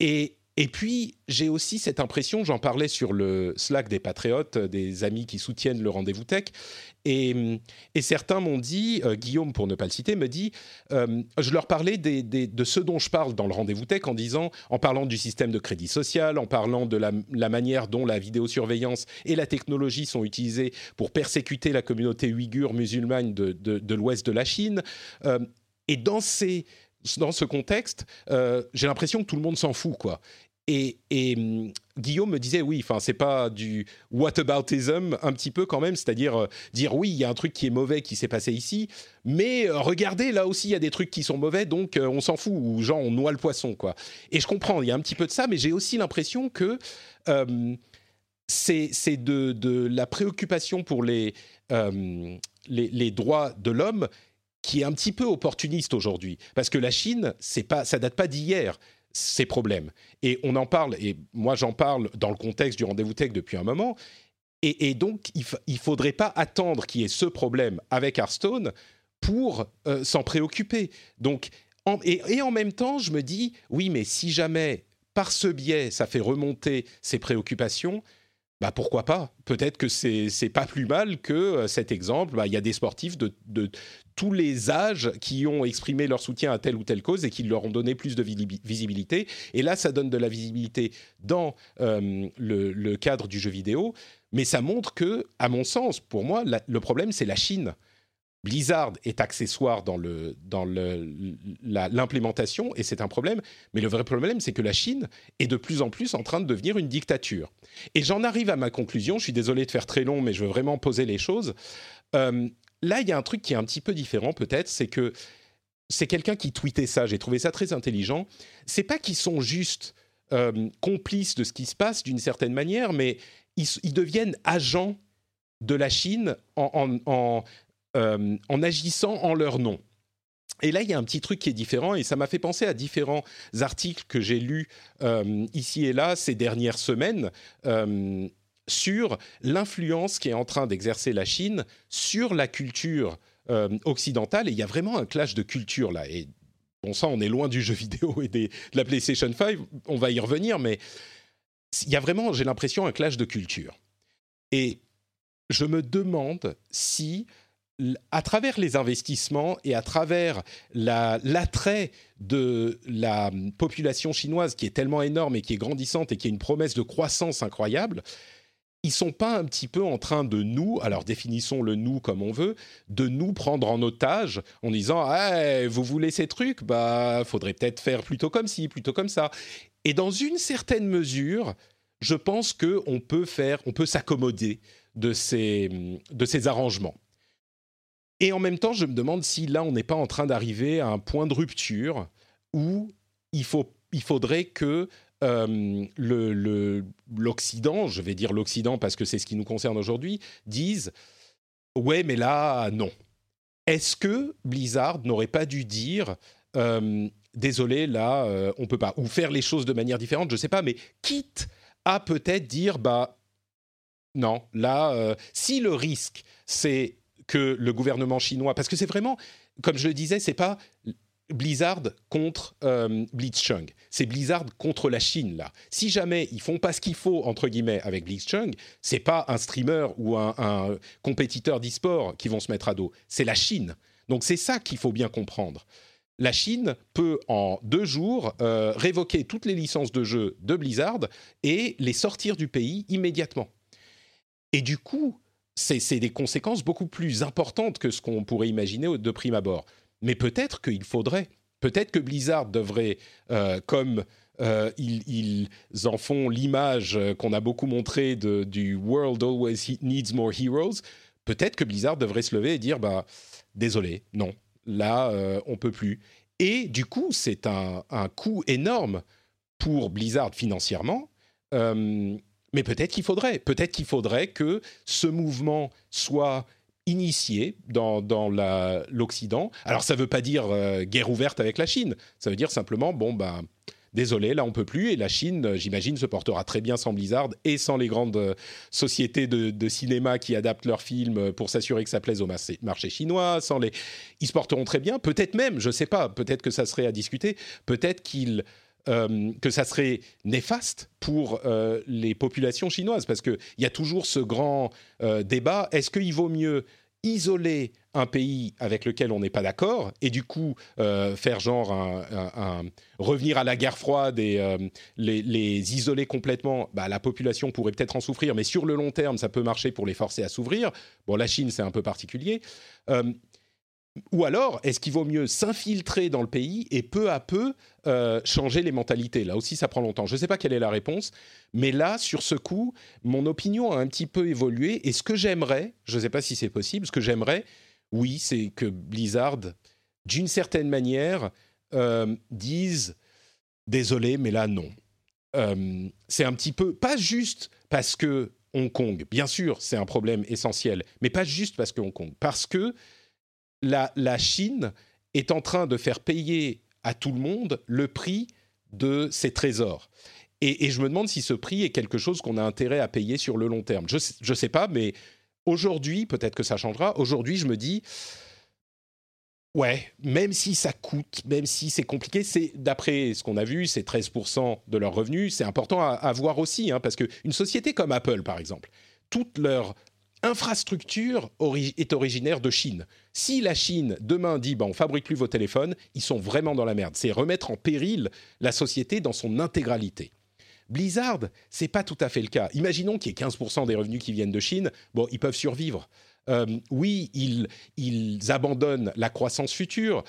Et et puis, j'ai aussi cette impression, j'en parlais sur le Slack des Patriotes, des amis qui soutiennent le rendez-vous tech, et, certains m'ont dit, euh, Guillaume pour ne pas le citer, me dit, euh, je leur parlais de ce dont je parle dans le rendez-vous tech en disant, en parlant du système de crédit social, en parlant de la, manière dont la vidéosurveillance et la technologie sont utilisées pour persécuter la communauté ouïghure musulmane de, l'ouest de la Chine. Euh, et dans ce contexte, j'ai l'impression que tout le monde s'en fout, quoi. Et, hum, Guillaume me disait oui, enfin c'est pas du whataboutism un petit peu quand même, c'est-à-dire euh, dire oui, il y a un truc qui est mauvais qui s'est passé ici, mais euh, regardez là aussi il y a des trucs qui sont mauvais donc euh, on s'en fout ou genre on noie le poisson quoi. Et je comprends, il y a un petit peu de ça, mais j'ai aussi l'impression que c'est de, de, la préoccupation pour les, les, les droits de l'homme qui est un petit peu opportuniste aujourd'hui, parce que la Chine, c'est pas, ça date pas d'hier ces problèmes. Et on en parle, et moi j'en parle dans le contexte du rendez-vous tech depuis un moment. Et, donc, il ne faudrait pas attendre qu'il y ait ce problème avec Hearthstone pour euh, s'en préoccuper. Donc, et, en même temps, je me dis, oui, mais si jamais, par ce biais, ça fait remonter ces préoccupations, bah pourquoi pas? Peut-être que c'est c'est pas plus mal que euh, cet exemple. Bah, il y a des sportifs de, de, tous les âges qui ont exprimé leur soutien à telle ou telle cause et qui leur ont donné plus de visibilité. Et là, ça donne de la visibilité dans euh, le, cadre du jeu vidéo, mais ça montre que, à mon sens, pour moi, le problème c'est la Chine. Blizzard est accessoire dans le dans l'implémentation et c'est un problème. Mais le vrai problème, c'est que la Chine est de plus en plus en train de devenir une dictature. Et j'en arrive à ma conclusion. Je suis désolé de faire très long, mais je veux vraiment poser les choses. Euh, là, il y a un truc qui est un petit peu différent, peut-être, c'est que c'est quelqu'un qui tweetait ça. J'ai trouvé ça très intelligent. C'est pas qu'ils sont juste euh, complices de ce qui se passe d'une certaine manière, mais ils, deviennent agents de la Chine en, en, euh, en, agissant en leur nom. Et là, il y a un petit truc qui est différent, et ça m'a fait penser à différents articles que j'ai lus euh, ici et là ces dernières semaines euh, sur l'influence qui est en train d'exercer la Chine sur la culture occidentale. Et il y a vraiment un clash de culture là. Et bon, ça, on est loin du jeu *laughs* vidéo et de la PlayStation 5, on va y revenir, mais il y a vraiment, j'ai l'impression, un clash de culture. Et je me demande si, à travers les investissements et à travers l'attrait de la population chinoise qui est tellement énorme et qui est grandissante et qui a une promesse de croissance incroyable, ils sont pas un petit peu en train de nous, alors définissons le nous comme on veut, de nous prendre en otage en disant ah, vous voulez ces trucs, bah faudrait peut-être faire plutôt comme ci, plutôt comme ça. Et dans une certaine mesure, je pense que on peut faire, on peut s'accommoder de ces de ces arrangements. Et en même temps, je me demande si là on n'est pas en train d'arriver à un point de rupture où il faut il faudrait que euh, l'Occident, je vais dire l'Occident parce que c'est ce qui nous concerne aujourd'hui, disent ouais, mais là, non. Est-ce que Blizzard n'aurait pas dû dire désolé, là, euh, on peut pas, ou faire les choses de manière différente, je sais pas, mais quitte à peut-être dire bah non, là, euh, si le risque c'est que le gouvernement chinois, parce que c'est vraiment, comme je le disais, c'est pas Blizzard contre euh. C'est Blizzard contre la Chine là. Si jamais ils font pas ce qu'il faut entre guillemets avec Blitzchung, c'est pas un streamer ou un, compétiteur d'e-sport qui vont se mettre à dos. C'est la Chine. Donc c'est ça qu'il faut bien comprendre. La Chine peut en deux jours euh, révoquer toutes les licences de jeu de Blizzard et les sortir du pays immédiatement. Et du coup, c'est des conséquences beaucoup plus importantes que ce qu'on pourrait imaginer de prime abord. Mais peut-être qu'il faudrait. Peut-être que Blizzard devrait, euh, comme euh, ils, en font l'image qu'on a beaucoup montrée du World Always Needs More Heroes, peut-être que Blizzard devrait se lever et dire bah, désolé, non, là, euh, on peut plus. Et du coup, c'est un, un, coût énorme pour Blizzard financièrement. Mais peut-être qu'il faudrait, peut-être qu'il faudrait que ce mouvement soit initié dans, l'Occident. Alors ça ne veut pas dire euh, guerre ouverte avec la Chine, ça veut dire simplement, bon, bah, désolé, là on peut plus, et la Chine, j'imagine, se portera très bien sans Blizzard et sans les grandes euh, sociétés de, cinéma qui adaptent leurs films pour s'assurer que ça plaise au marché, chinois, sans les... Ils se porteront très bien, peut-être même, je ne sais pas, peut-être que ça serait à discuter, peut-être qu'ils... Euh, que ça serait néfaste pour les populations chinoises, parce qu'il y a toujours ce grand débat, est-ce qu'il vaut mieux isoler un pays avec lequel on n'est pas d'accord et du coup euh, faire genre un, revenir à la guerre froide et euh, les, isoler complètement, bah, la population pourrait peut-être en souffrir, mais sur le long terme, ça peut marcher pour les forcer à s'ouvrir. Bon, la Chine, c'est un peu particulier. Euh, ou alors, est-ce qu'il vaut mieux s'infiltrer dans le pays et peu à peu euh, changer les mentalités? Là aussi, ça prend longtemps. Je ne sais pas quelle est la réponse, mais là, sur ce coup, mon opinion a un petit peu évolué. Et ce que j'aimerais, je ne sais pas si c'est possible, ce que j'aimerais, oui, c'est que Blizzard, d'une certaine manière, euh, dise désolé, mais là, non. Euh, c'est un petit peu, pas juste parce que Hong Kong, bien sûr, c'est un problème essentiel, mais pas juste parce que Hong Kong, parce que la, Chine est en train de faire payer à tout le monde le prix de ses trésors. Et, je me demande si ce prix est quelque chose qu'on a intérêt à payer sur le long terme. Je ne sais pas, mais aujourd'hui, peut-être que ça changera. Aujourd'hui, je me dis, ouais, même si ça coûte, même si c'est compliqué, c'est d'après ce qu'on a vu, c'est 13% de leurs revenus. C'est important à, voir aussi, hein, parce qu'une société comme Apple, par exemple, toutes leurs infrastructure est originaire de Chine. Si la Chine demain dit bah, on fabrique plus vos téléphones, ils sont vraiment dans la merde. C'est remettre en péril la société dans son intégralité. Blizzard, c'est pas tout à fait le cas. Imaginons qu'il y ait 15% des revenus qui viennent de Chine. Bon, ils peuvent survivre. Euh, oui, ils, ils abandonnent la croissance future.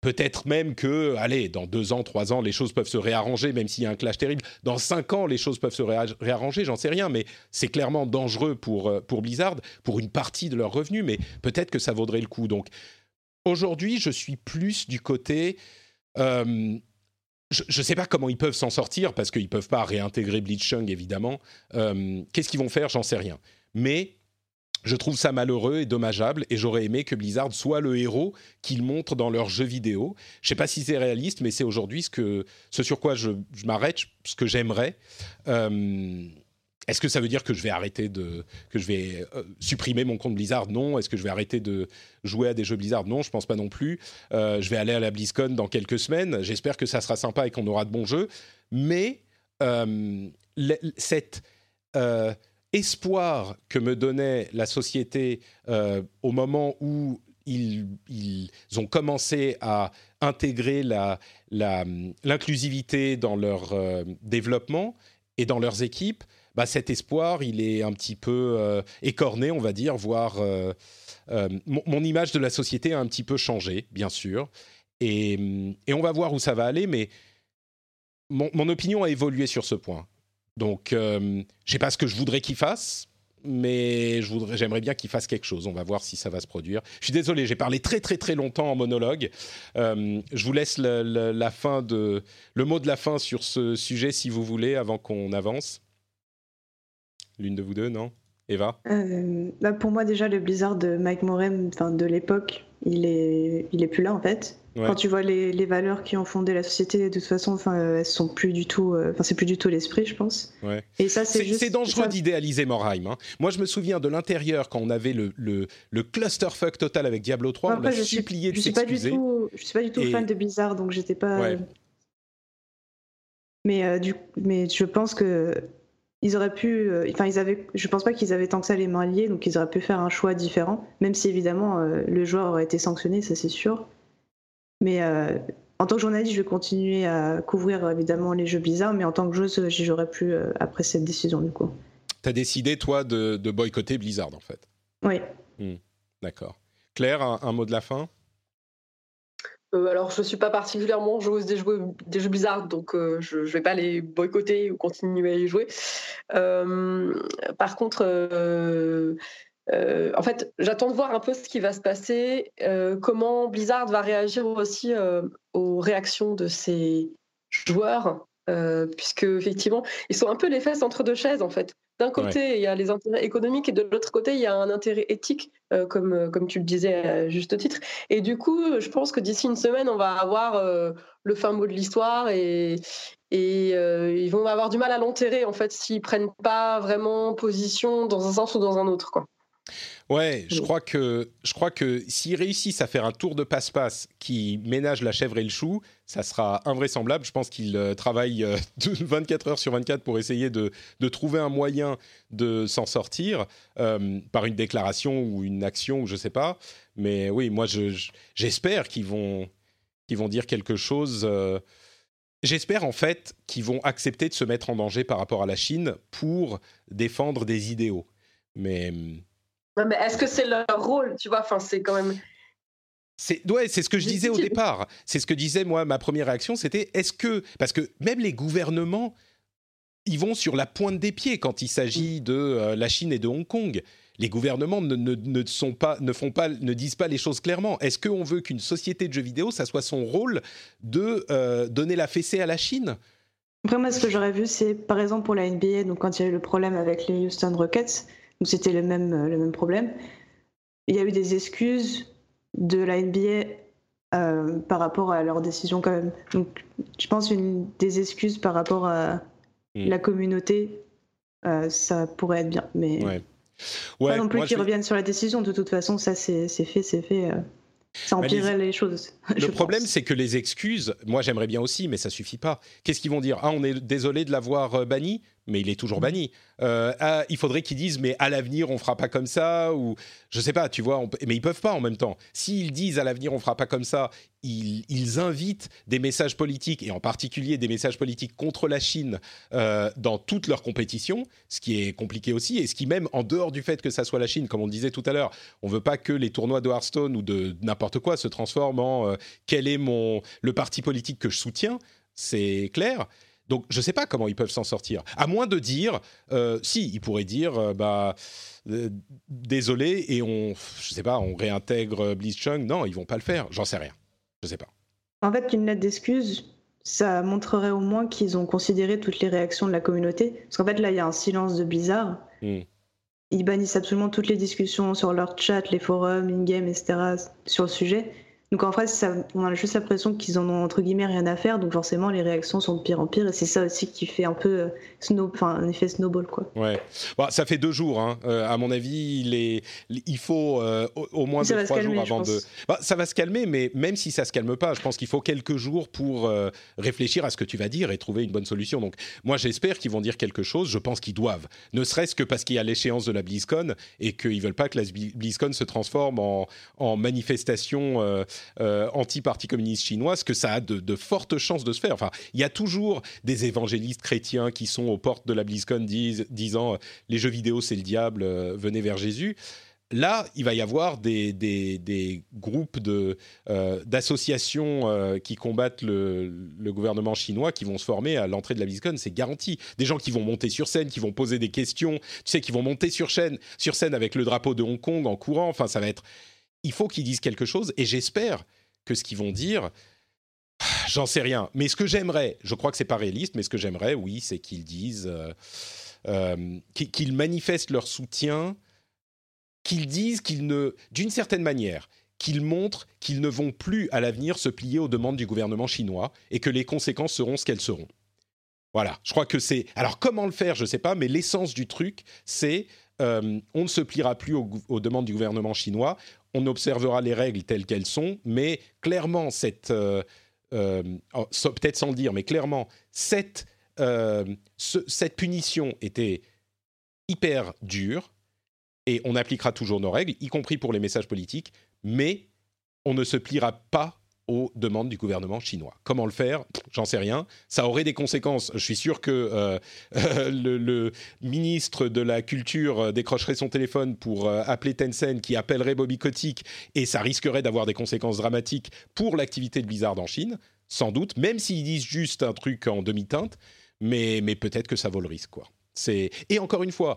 Peut-être même que, allez, dans deux ans, trois ans, les choses peuvent se réarranger, même s'il y a un clash terrible. Dans cinq ans, les choses peuvent se réarranger, j'en sais rien, mais c'est clairement dangereux pour, euh, pour Blizzard, pour une partie de leurs revenus, mais peut-être que ça vaudrait le coup. Donc, aujourd'hui, je suis plus du côté. Euh, je ne sais pas comment ils peuvent s'en sortir parce qu'ils peuvent pas réintégrer Blitzchung évidemment. Qu'est-ce qu'ils vont faire? J'en sais rien. Mais je trouve ça malheureux et dommageable et j'aurais aimé que Blizzard soit le héros qu'ils montrent dans leurs jeux vidéo. Je sais pas si c'est réaliste, mais c'est aujourd'hui ce, sur quoi je, m'arrête, ce que j'aimerais. Euh, est-ce que ça veut dire que je vais arrêter de que je vais euh, supprimer mon compte Blizzard? Non. Est-ce que je vais arrêter de jouer à des jeux Blizzard? Non, je pense pas non plus. Euh, je vais aller à la BlizzCon dans quelques semaines. J'espère que ça sera sympa et qu'on aura de bons jeux. Mais cette espoir que me donnait la société euh, au moment où ils, ont commencé à intégrer l'inclusivité dans leur euh, développement et dans leurs équipes, bah cet espoir, il est un petit peu euh, écorné, on va dire, voire mon, image de la société a un petit peu changé, bien sûr. Et, on va voir où ça va aller, mais mon opinion a évolué sur ce point. Donc, euh, je sais pas ce que je voudrais qu'il fasse, mais j'aimerais bien qu'il fasse quelque chose. On va voir si ça va se produire. Je suis désolé, j'ai parlé très très très longtemps en monologue. Euh, je vous laisse la fin de, le mot de la fin sur ce sujet si vous voulez, avant qu'on avance. L'une de vous deux, non? Eva? Euh, bah Pour moi, déjà, le Blizzard de Mike Morem de l'époque, il est, il est plus là en fait. Quand tu vois les, les, valeurs qui ont fondé la société, de toute façon, enfin, elles sont plus du tout, euh, enfin, c'est plus du tout l'esprit, je pense. Ouais. Et ça, c'est C'est dangereux d'idéaliser Morheim. Hein. Moi, je me souviens de l'intérieur quand on avait le, le, le, clusterfuck total avec Diablo 3, on a je supplié suis, de s'excuser. Je suis pas du tout fan de Blizzard, donc j'étais pas. Mais euh, du, mais je pense que ils auraient pu, euh, enfin ils avaient, je pense pas qu'ils avaient tant que ça les mains liées, donc ils auraient pu faire un choix différent, même si évidemment le joueur aurait été sanctionné, ça c'est sûr. Mais euh, en tant que journaliste, je vais continuer à couvrir évidemment les jeux bizarres, mais en tant que joueuse, j'y jouerai plus après cette décision du coup. T'as décidé toi de, boycotter Blizzard en fait? Oui. Hmm. D'accord. Claire, un mot de la fin? Euh, alors, je ne suis pas particulièrement joueuse des jeux, des jeux Blizzard, donc euh, je ne vais pas les boycotter ou continuer à y jouer. Euh, par contre, en fait, j'attends de voir un peu ce qui va se passer, comment Blizzard va réagir aussi aux réactions de ses joueurs, puisque effectivement, ils sont un peu les fesses entre deux chaises, en fait. D'un côté, il y a les intérêts économiques et de l'autre côté, il y a un intérêt éthique, euh, comme, euh, comme tu le disais à juste titre. Et du coup, je pense que d'ici une semaine, on va avoir euh, le fin mot de l'histoire et, et ils vont avoir du mal à l'enterrer, en fait, s'ils prennent pas vraiment position dans un sens ou dans un autre. Quoi. Ouais, je crois que je crois que s'ils réussissent à faire un tour de passe-passe qui ménage la chèvre et le chou, ça sera invraisemblable. Je pense qu'ils euh, travaillent 24 euh, *laughs* heures sur 24 pour essayer de, de trouver un moyen de s'en sortir euh, par une déclaration ou une action ou je sais pas. Mais oui, moi j'espère qu'ils vont qu'ils vont dire quelque chose. J'espère en fait qu'ils vont accepter de se mettre en danger par rapport à la Chine pour défendre des idéaux. Mais mais est-ce que c'est leur rôle Tu vois, enfin, c'est quand même. C'est ouais, c'est ce que je disais au départ. C'est ce que disait moi ma première réaction, c'était est-ce que parce que même les gouvernements ils vont sur la pointe des pieds quand il s'agit de euh, la Chine et de Hong Kong. Les gouvernements ne, ne, sont pas, ne font pas, ne disent pas les choses clairement. Est-ce qu'on veut qu'une société de jeux vidéo, ça soit son rôle de euh, donner la fessée à la Chine? Après moi, ce que j'aurais vu, c'est par exemple pour la NBA, donc quand il y a eu le problème avec les Houston Rockets, donc c'était le même, le même problème. Il y a eu des excuses de la NBA euh, par rapport à leur décision quand même. Donc je pense une des excuses par rapport à hmm. la communauté, euh, ça pourrait être bien. Mais ouais. pas non plus qu'ils reviennent sur la décision. De toute façon, ça c'est fait, c'est fait. Euh, ça empirerait les... choses. *laughs* Le problème, c'est que les excuses, moi j'aimerais bien aussi, mais ça suffit pas. Qu'est-ce qu'ils vont dire? Ah, on est désolé de l'avoir banni? Mais il est toujours banni. Euh, ah, il faudrait qu'ils disent, mais à l'avenir, on fera pas comme ça, ou je sais pas, tu vois, mais ils peuvent pas en même temps. S'ils disent à l'avenir, on fera pas comme ça, ils, invitent des messages politiques, et en particulier des messages politiques contre la Chine euh, dans toutes leurs compétitions, ce qui est compliqué aussi, et ce qui même, en dehors du fait que ça soit la Chine, comme on disait tout à l'heure, on veut pas que les tournois de Hearthstone ou de n'importe quoi se transforment en euh, quel est mon, le parti politique que je soutiens, c'est clair. Donc je ne sais pas comment ils peuvent s'en sortir. À moins de dire, euh, si, ils pourraient dire, euh, bah, euh, désolé, et on, je sais pas, on réintègre Blitzchung. Non, ils vont pas le faire. J'en sais rien. Je sais pas. En fait, une lettre d'excuse, ça montrerait au moins qu'ils ont considéré toutes les réactions de la communauté. Parce qu'en fait, là, il y a un silence de Blizzard. Hmm. Ils bannissent absolument toutes les discussions sur leur chat, les forums, in-game, etc. sur le sujet. Donc en fait, ça, on a juste l'impression qu'ils en ont entre guillemets rien à faire, donc forcément les réactions sont de pire en pire, et c'est ça aussi qui fait un peu euh, snow, un effet snowball quoi. Ouais, bon, ça fait deux jours, hein. Euh, à mon avis, il, est, il faut euh, au, moins deux trois jours avant de. Bah, ça va se calmer, mais même si ça se calme pas, je pense qu'il faut quelques jours pour réfléchir à ce que tu vas dire et trouver une bonne solution. Donc moi j'espère qu'ils vont dire quelque chose. Je pense qu'ils doivent, ne serait-ce que parce qu'il y a l'échéance de la BlizzCon et qu'ils veulent pas que la BlizzCon se transforme en, en manifestation anti-parti communiste chinois, ce que ça a de, fortes chances de se faire. Enfin, il y a toujours des évangélistes chrétiens qui sont aux portes de la BlizzCon disant les jeux vidéo c'est le diable, euh, venez vers Jésus là, il va y avoir des, groupes euh, d'associations qui combattent le, gouvernement chinois qui vont se former à l'entrée de la BlizzCon, c'est garanti. Des gens qui vont monter sur scène, qui vont poser des questions, tu sais, qui vont monter sur scène, sur scène avec le drapeau de Hong Kong en courant. Enfin, ça va être il faut qu'ils disent quelque chose et j'espère que ce qu'ils vont dire, *sighs* j'en sais rien. Mais ce que j'aimerais, je crois que c'est pas réaliste, mais ce que j'aimerais, oui, c'est qu'ils disent, euh, euh, qu'ils manifestent leur soutien, qu'ils disent qu'ils ne, d'une certaine manière, qu'ils montrent qu'ils ne vont plus à l'avenir se plier aux demandes du gouvernement chinois et que les conséquences seront ce qu'elles seront. Voilà, je crois que c'est. Alors comment le faire, je ne sais pas, mais l'essence du truc, c'est euh, on ne se pliera plus aux, demandes du gouvernement chinois, on observera les règles telles qu'elles sont, mais clairement, cette, euh, euh, oh, peut-être sans le dire, mais clairement, cette, cette punition était hyper dure, et on appliquera toujours nos règles, y compris pour les messages politiques, mais on ne se pliera pas aux demandes du gouvernement chinois. Comment le faire? J'en sais rien. Ça aurait des conséquences. Je suis sûr que euh, le, ministre de la Culture euh, décrocherait son téléphone pour euh, appeler Tencent, qui appellerait Bobby Kotick, et ça risquerait d'avoir des conséquences dramatiques pour l'activité de Blizzard en Chine, sans doute, même s'ils disent juste un truc en demi-teinte, mais, mais peut-être que ça vaut le risque. Quoi. Et encore une fois,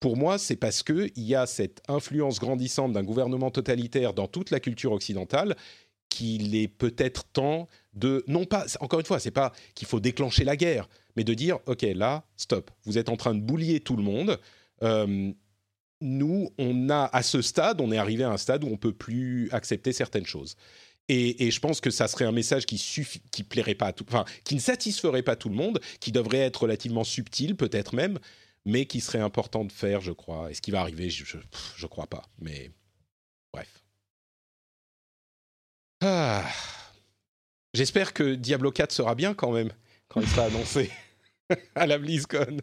Pour moi, c'est parce que il y a cette influence grandissante d'un gouvernement totalitaire dans toute la culture occidentale qu'il est peut-être temps de non pas encore une fois, c'est pas qu'il faut déclencher la guerre, mais de dire OK, là, stop. Vous êtes en train de boulier tout le monde. Euh, nous, on a à ce stade, on est arrivé à un stade où on peut plus accepter certaines choses. Et, je pense que ça serait un message qui plairait pas à qui ne satisferait pas tout le monde, qui devrait être relativement subtil, peut-être même, mais qui serait important de faire, je crois. Et ce qui va arriver, je, je, crois pas. Mais bref. Ah. J'espère que Diablo 4 sera bien quand même quand il sera *laughs* annoncé à la BlizzCon.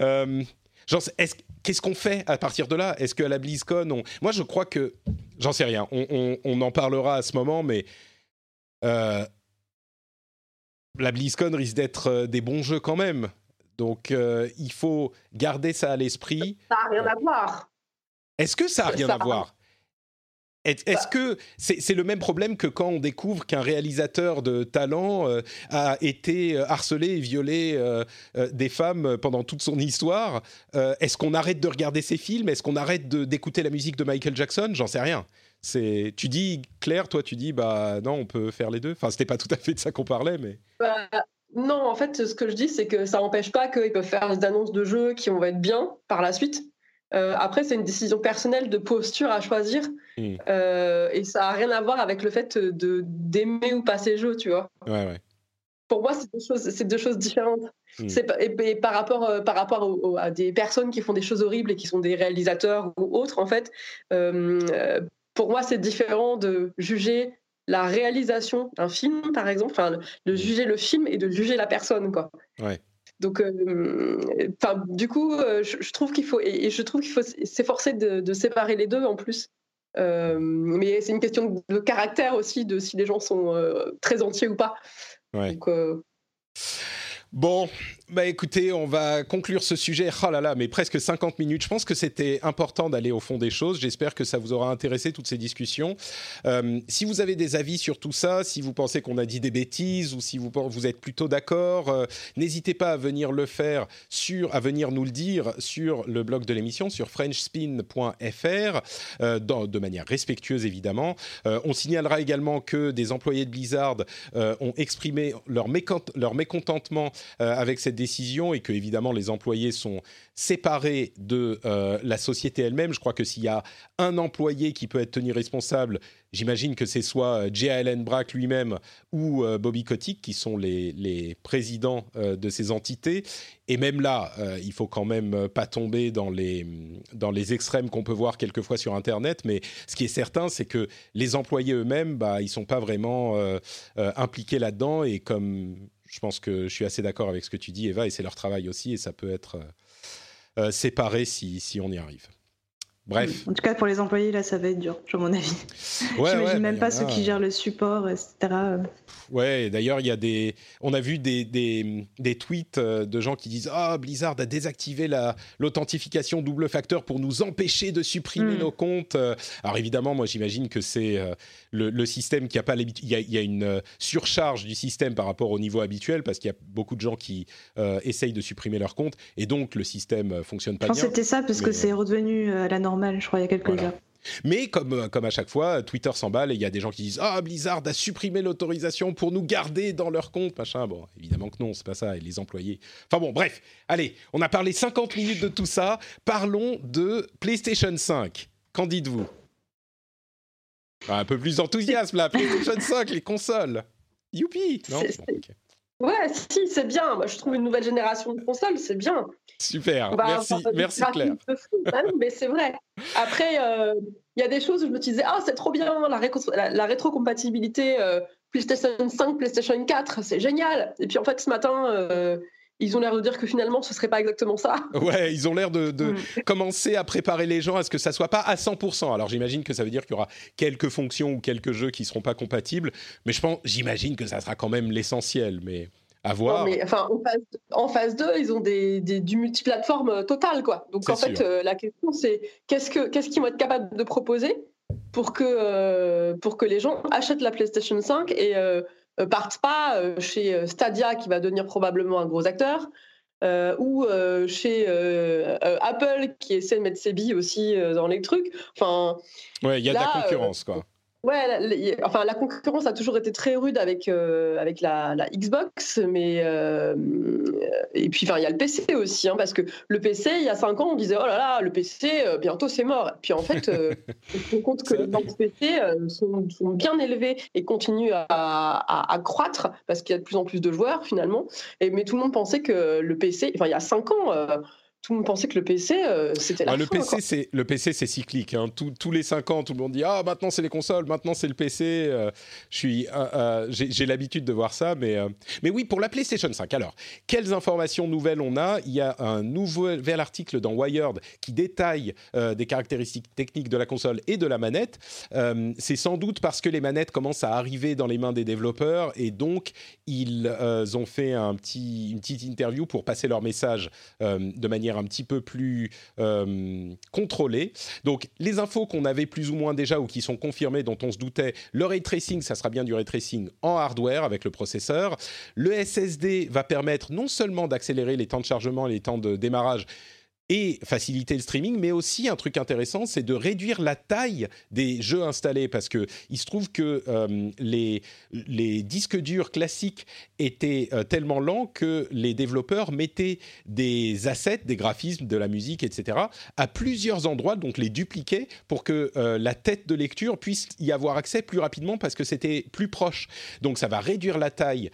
Euh, qu'est-ce qu'on fait à partir de là? Est-ce qu'à la BlizzCon, on... moi je crois que, j'en sais rien, on, en parlera à ce moment, mais euh, la BlizzCon risque d'être euh, des bons jeux quand même. Donc euh, il faut garder ça à l'esprit. Ça n'a rien à voir. Est-ce que ça n'a rien à voir? Est-ce bah. que c'est le même problème que quand on découvre qu'un réalisateur de talent euh, a été euh, harcelé et violé euh, des femmes pendant toute son histoire? Est-ce qu'on arrête de regarder ses films? Est-ce qu'on arrête d'écouter la musique de Michael Jackson? J'en sais rien. C'est, tu dis Claire, toi tu dis bah non, on peut faire les deux. Enfin, c'était pas tout à fait de ça qu'on parlait, mais. Bah, non, en fait, ce que je dis, c'est que ça n'empêche pas qu'ils peuvent faire des annonces de jeux qui vont être bien par la suite. après, c'est une décision personnelle de posture à choisir. Hmm. et ça n'a rien à voir avec le fait de d'aimer ou pas ces jeux, tu vois. Ouais, ouais pour moi, c'est deux choses, deux choses différentes. Hmm. Et, par rapport, euh, par rapport à des personnes qui font des choses horribles et qui sont des réalisateurs ou autres, en fait, euh, pour moi, c'est différent de juger la réalisation d'un film, par exemple, enfin, de hmm. juger le film et de juger la personne, quoi. Ouais. Donc, euh, du coup, je, trouve qu'il faut, et, je trouve qu'il faut s'efforcer de, de, séparer les deux en plus. mais c'est une question de caractère aussi, de si les gens sont très entiers ou pas. Donc, euh, Bon, bah écoutez, on va conclure ce sujet. Oh là là, mais presque 50 minutes. Je pense que c'était important d'aller au fond des choses. J'espère que ça vous aura intéressé toutes ces discussions. Euh, si vous avez des avis sur tout ça, si vous pensez qu'on a dit des bêtises ou si vous, vous êtes plutôt d'accord, euh, n'hésitez pas à venir le faire sur, à venir nous le dire sur le blog de l'émission sur frenchspin.fr euh, de manière respectueuse évidemment. on signalera également que des employés de Blizzard ont exprimé leur, leur mécontentement avec cette décision et que évidemment les employés sont séparés de euh, la société elle-même. Je crois que s'il y a un employé qui peut être tenu responsable, j'imagine que c'est soit euh, J. Brack lui-même ou Bobby Kotick qui sont les, présidents de ces entités. Et même là, il faut quand même pas tomber dans les, dans les extrêmes qu'on peut voir quelquefois sur Internet. Mais ce qui est certain, c'est que les employés eux-mêmes, bah, ils sont pas vraiment impliqués là-dedans. Et comme je pense que je suis assez d'accord avec ce que tu dis, Eva, et c'est leur travail aussi, et ça peut être euh, euh, séparé si, si on y arrive. Bref. En tout cas, pour les employés, là, ça va être dur, à mon avis. Ouais, *laughs* J'imagine même pas ceux qui gèrent le support, etc. Ouais, d'ailleurs, il y a des. On a vu des, des, des tweets euh, de gens qui disent Ah, Blizzard a désactivé l'authentification double facteur pour nous empêcher de supprimer hmm. nos comptes. Alors, évidemment, moi, j'imagine que c'est euh, le, le, système qui a pas l'habitude. Il, y a une euh, surcharge du système par rapport au niveau habituel parce qu'il y a beaucoup de gens qui essayent de supprimer leur compte et donc le système fonctionne pas bien. Je pense que c'était ça parce que c'est redevenu la norme je crois, il y a quelques heures. Mais comme, euh, comme à chaque fois, Twitter s'emballe et il y a des gens qui disent Ah, Blizzard a supprimé l'autorisation pour nous garder dans leur compte, machin. Bon, évidemment que non, c'est pas ça. Et les employés. Enfin bon, bref. Allez, on a parlé 50 minutes de tout ça. Parlons de PlayStation 5. Qu'en dites-vous? Un peu plus d'enthousiasme là. PlayStation 5, les consoles. Youpi Non? Ouais, si, c'est bien. Moi, je trouve une nouvelle génération de consoles, c'est bien. Super, merci, merci Claire. Ah mais c'est vrai. Après, euh, il y a des choses où je me disais, ah, c'est trop bien, la, la, rétrocompatibilité euh, PlayStation 5, PlayStation 4, c'est génial. Et puis en fait, ce matin, euh, ils ont l'air de dire que finalement, ce serait pas exactement ça. *laughs* Ouais, ils ont l'air de, mm. commencer à préparer les gens à ce que ça soit pas à 100%. Alors j'imagine que ça veut dire qu'il y aura quelques fonctions ou quelques jeux qui seront pas compatibles, mais je pense, j'imagine que ça sera quand même l'essentiel. Mais à voir. mais, enfin, en phase, 2, ils ont des, du multiplateforme euh, total, quoi. Donc en fait, euh, la question c'est qu'est-ce que qu'est-ce qu'ils vont être capables de proposer pour que euh, pour que les gens achètent la PlayStation 5 et partent pas chez Stadia qui va devenir probablement un gros acteur. ou chez Apple qui essaie de mettre ses billes aussi dans les trucs. Enfin, ouais, il y a de la concurrence, quoi. Ouais, enfin la concurrence a toujours été très rude avec euh, avec la, la, Xbox, mais euh, et puis enfin il y a le PC aussi, hein, parce que le PC il y a cinq ans on disait oh là là le PC euh, bientôt c'est mort. Puis en fait *laughs* on se rend compte que les ventes PC sont, sont, bien élevées et continuent à, à, à croître parce qu'il y a de plus en plus de joueurs finalement. Et mais tout le monde pensait que le PC, enfin il y a cinq ans tout le monde pensait que le PC, euh, c'était la ah, le PC, c'est le PC, c'est cyclique. Hein. tous les 5 ans, tout le monde dit ah maintenant c'est les consoles, maintenant c'est le PC. Euh, je suis, euh, j'ai l'habitude de voir ça, mais mais oui pour la PlayStation 5. Alors, quelles informations nouvelles on a? Il y a un nouvel article dans Wired qui détaille des caractéristiques techniques de la console et de la manette. c'est sans doute parce que les manettes commencent à arriver dans les mains des développeurs et donc ils ont fait un petit, une petite interview pour passer leur message de manière un petit peu plus euh, contrôlée. Donc les infos qu'on avait plus ou moins déjà ou qui sont confirmées, dont on se doutait, le ray tracing, ça sera bien du ray tracing en hardware avec le processeur. Le SSD va permettre non seulement d'accélérer les temps de chargement, les temps de démarrage, et faciliter le streaming, mais aussi un truc intéressant, c'est de réduire la taille des jeux installés, parce que il se trouve que euh, les, les disques durs classiques étaient euh, tellement lents que les développeurs mettaient des assets, des graphismes, de la musique, etc., à plusieurs endroits, donc les dupliquaient pour que euh, la tête de lecture puisse y avoir accès plus rapidement, parce que c'était plus proche. Donc ça va réduire la taille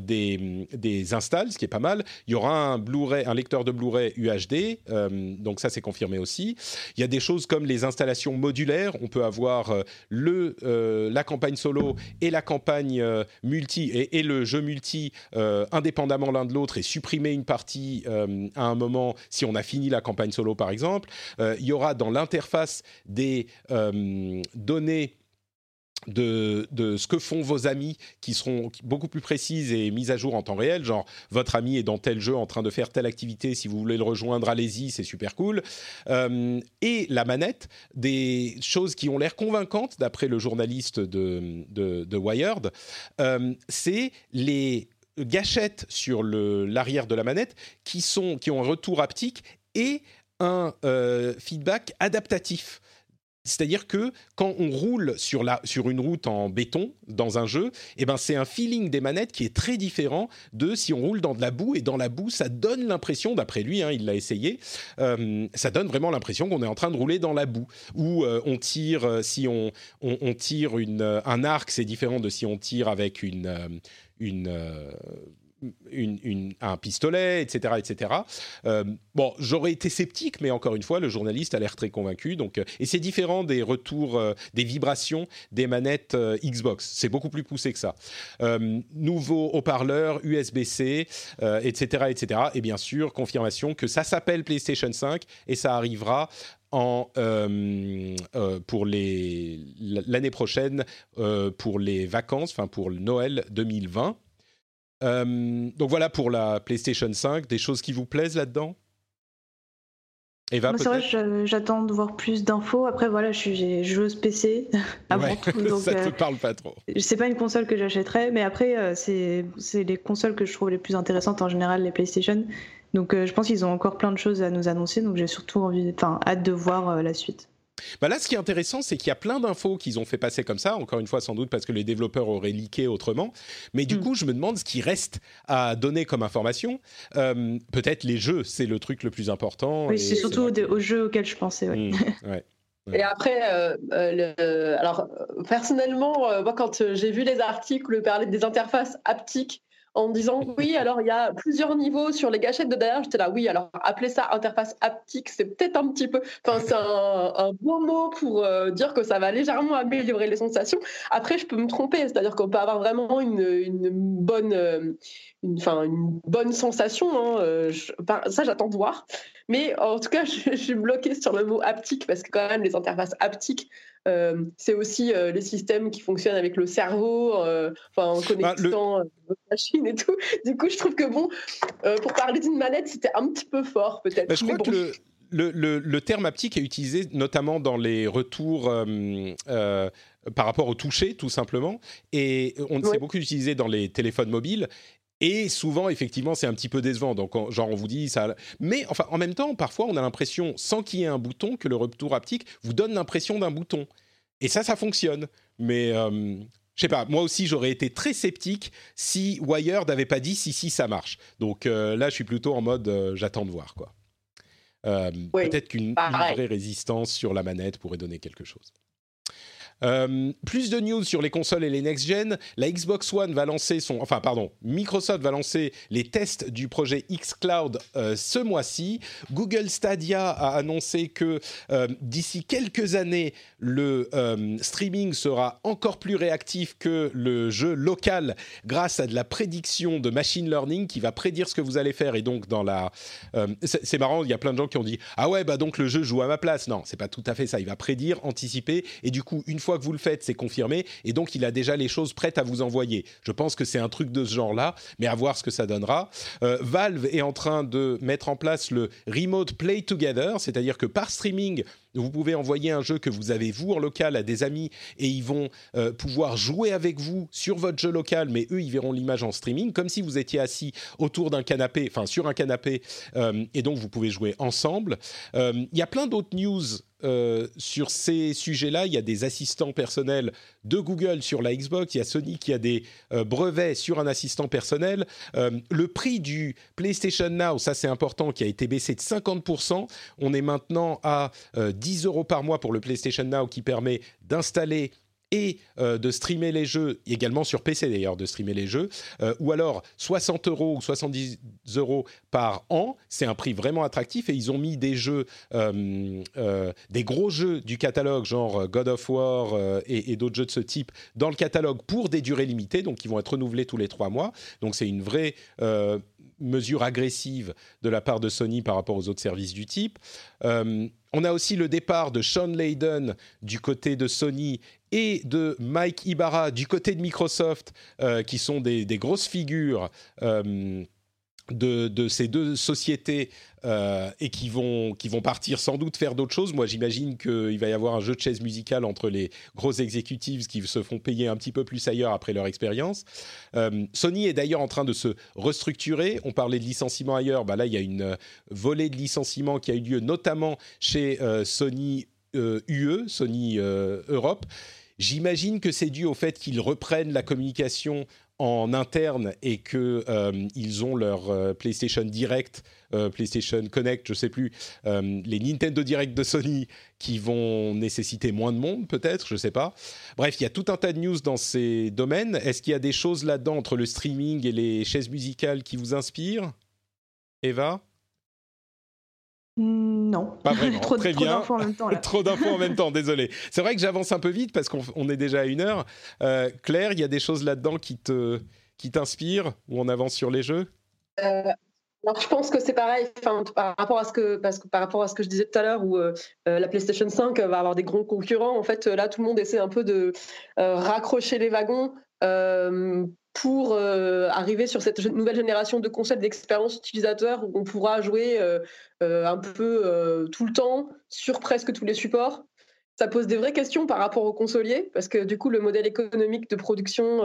des, des installs, ce qui est pas mal. Il y aura un Blu-ray, un lecteur de Blu-ray UHD. Euh, donc ça, c'est confirmé aussi. Il y a des choses comme les installations modulaires. On peut avoir euh, le, euh, la campagne solo et la campagne multi et, le jeu multi indépendamment l'un de l'autre et supprimer une partie à un moment si on a fini la campagne solo, par exemple. il y aura dans l'interface des données de, ce que font vos amis qui seront beaucoup plus précises et mises à jour en temps réel, genre votre ami est dans tel jeu en train de faire telle activité, si vous voulez le rejoindre, allez-y, c'est super cool. Euh, et la manette, des choses qui ont l'air convaincantes d'après le journaliste de, Wired, euh, c'est les gâchettes sur l'arrière de la manette qui, sont, qui ont un retour haptique et un euh, feedback adaptatif. C'est-à-dire que quand on roule sur, la, sur une route en béton dans un jeu, eh ben c'est un feeling des manettes qui est très différent de si on roule dans de la boue. Et dans la boue, ça donne l'impression, d'après lui, hein, il l'a essayé, euh, ça donne vraiment l'impression qu'on est en train de rouler dans la boue. Ou euh, on tire, euh, si on, on, tire une, un arc, c'est différent de si on tire avec une, une un pistolet, etc. etc. Euh, bon, j'aurais été sceptique, mais encore une fois, le journaliste a l'air très convaincu. Donc, euh, et c'est différent des retours, euh, des vibrations des manettes Xbox. C'est beaucoup plus poussé que ça. nouveau haut-parleur, USB-C, etc., etc. Et bien sûr, confirmation que ça s'appelle PlayStation 5 et ça arrivera en, pour l'année prochaine pour les vacances, enfin pour Noël 2020. Euh, donc voilà pour la PlayStation 5, des choses qui vous plaisent là-dedans? Eva, c'est vrai, j'attends de voir plus d'infos. Après, voilà, je suis joueuse PC *laughs* avant tout. Donc, *laughs* ça te euh, parle pas trop. C'est pas une console que j'achèterais, mais après, euh, c'est les consoles que je trouve les plus intéressantes en général, les PlayStation. Donc, je pense qu'ils ont encore plein de choses à nous annoncer. Donc, j'ai surtout envie, enfin, hâte de voir la suite. Bah là, ce qui est intéressant, c'est qu'il y a plein d'infos qu'ils ont fait passer comme ça, encore une fois sans doute parce que les développeurs auraient leaké autrement. Mais du mm. coup, je me demande ce qui reste à donner comme information. Euh, peut-être les jeux, c'est le truc le plus important. Oui, c'est surtout aux jeux auxquels je pensais. Mm, *laughs* et après, euh, euh, alors personnellement, moi, quand j'ai vu les articles parler des interfaces haptiques en disant *laughs* oui, alors il y a plusieurs niveaux sur les gâchettes de derrière. J'étais là, oui, alors appeler ça interface haptique, c'est peut-être un petit peu. Enfin, c'est un, bon mot pour euh, dire que ça va légèrement améliorer les sensations. Après, je peux me tromper, c'est-à-dire qu'on peut avoir vraiment une, une bonne, euh, une, enfin, une bonne sensation. Hein, euh, ça, j'attends de voir. Mais en tout cas, *laughs* je, je suis bloquée sur le mot haptique parce que quand même, les interfaces haptiques, euh, c'est aussi euh, les systèmes qui fonctionnent avec le cerveau, euh, enfin en connectant bah, machines et tout. *laughs* Du coup, je trouve que bon, pour parler d'une manette, c'était un petit peu fort peut-être. Bah, je crois que le, le, le, terme haptique est utilisé notamment dans les retours par rapport au toucher, tout simplement. Et on s'est beaucoup utilisé dans les téléphones mobiles. Et souvent, effectivement, c'est un petit peu décevant. Donc, genre, on vous dit ça. Mais enfin, en même temps, parfois, on a l'impression, sans qu'il y ait un bouton, que le retour haptique vous donne l'impression d'un bouton. Et ça, ça fonctionne. Mais euh, je sais pas, moi aussi j'aurais été très sceptique si Wired n'avait pas dit si si ça marche. Donc euh, là je suis plutôt en mode euh, j'attends de voir quoi. Peut-être qu'une vraie résistance sur la manette pourrait donner quelque chose. Euh, plus de news sur les consoles et les next-gen. La Xbox One va lancer son... Enfin, pardon, Microsoft va lancer les tests du projet xCloud euh, ce mois-ci. Google Stadia a annoncé que euh, d'ici quelques années, le streaming sera encore plus réactif que le jeu local grâce à de la prédiction de machine learning qui va prédire ce que vous allez faire. Et donc, dans la... c'est marrant, il y a plein de gens qui ont dit « Ah ouais, bah donc le jeu joue à ma place ». Non, c'est pas tout à fait ça. Il va prédire, anticiper. Et du coup, une fois que vous le faites, c'est confirmé, et donc il a déjà les choses prêtes à vous envoyer. Je pense que c'est un truc de ce genre-là, mais à voir ce que ça donnera. Euh, Valve est en train de mettre en place le Remote Play Together, c'est-à-dire que par streaming, vous pouvez envoyer un jeu que vous avez vous en local à des amis et ils vont euh, pouvoir jouer avec vous sur votre jeu local, mais eux, ils verront l'image en streaming, comme si vous étiez assis autour d'un canapé, enfin sur un canapé, euh, et donc vous pouvez jouer ensemble. Euh, il y a plein d'autres news euh, sur ces sujets-là. Il y a des assistants personnels de Google sur la Xbox. Il y a Sony qui a des euh, brevets sur un assistant personnel. Euh, le prix du PlayStation Now, ça c'est important, qui a été baissé de 50%. On est maintenant à 10 euros par mois pour le PlayStation Now qui permet d'installer et euh, de streamer les jeux, également sur PC d'ailleurs, de streamer les jeux, euh, ou alors 60 euros ou 70 euros par an, c'est un prix vraiment attractif et ils ont mis des jeux, euh, des gros jeux du catalogue, genre God of War et, d'autres jeux de ce type, dans le catalogue pour des durées limitées, donc ils vont être renouvelés tous les trois mois, donc c'est une vraie mesure agressive de la part de Sony par rapport aux autres services du type. On a aussi le départ de Sean Layden du côté de Sony et de Mike Ibarra du côté de Microsoft, euh, qui sont des, grosses figures. Euh, de, ces deux sociétés euh, et qui vont, qui vont partir sans doute faire d'autres choses. Moi, j'imagine qu'il va y avoir un jeu de chaise musicale entre les gros exécutifs qui se font payer un petit peu plus ailleurs après leur expérience. Euh, Sony est d'ailleurs en train de se restructurer. On parlait de licenciement ailleurs. Bah là, il y a une volée de licenciement qui a eu lieu notamment chez euh, Sony UE, Sony Europe. J'imagine que c'est dû au fait qu'ils reprennent la communication en interne et que euh, ils ont leur euh, PlayStation Direct, euh, PlayStation Connect, je sais plus, les Nintendo Direct de Sony qui vont nécessiter moins de monde peut-être, je sais pas. Bref, il y a tout un tas de news dans ces domaines. Est-ce qu'il y a des choses là-dedans entre le streaming et les chaises musicales qui vous inspirent, Eva? Non. Pas *laughs* vraiment. trop, Très bien. d'infos en même temps. *laughs* trop d'infos en même temps, désolé. C'est vrai que j'avance un peu vite parce qu'on est déjà à une heure. Euh, Claire, il y a des choses là-dedans qui te qui t'inspirent ou on avance sur les jeux? Euh, alors, je pense que c'est pareil par rapport à ce que parce que par rapport à ce que je disais tout à l'heure où euh, la PlayStation 5 va avoir des gros concurrents en fait là tout le monde essaie un peu de raccrocher les wagons pour euh, arriver sur cette nouvelle génération de concepts d'expérience utilisateur où on pourra jouer euh, euh, un peu tout le temps sur presque tous les supports. Ça pose des vraies questions par rapport aux consoliers parce que du coup le modèle économique de production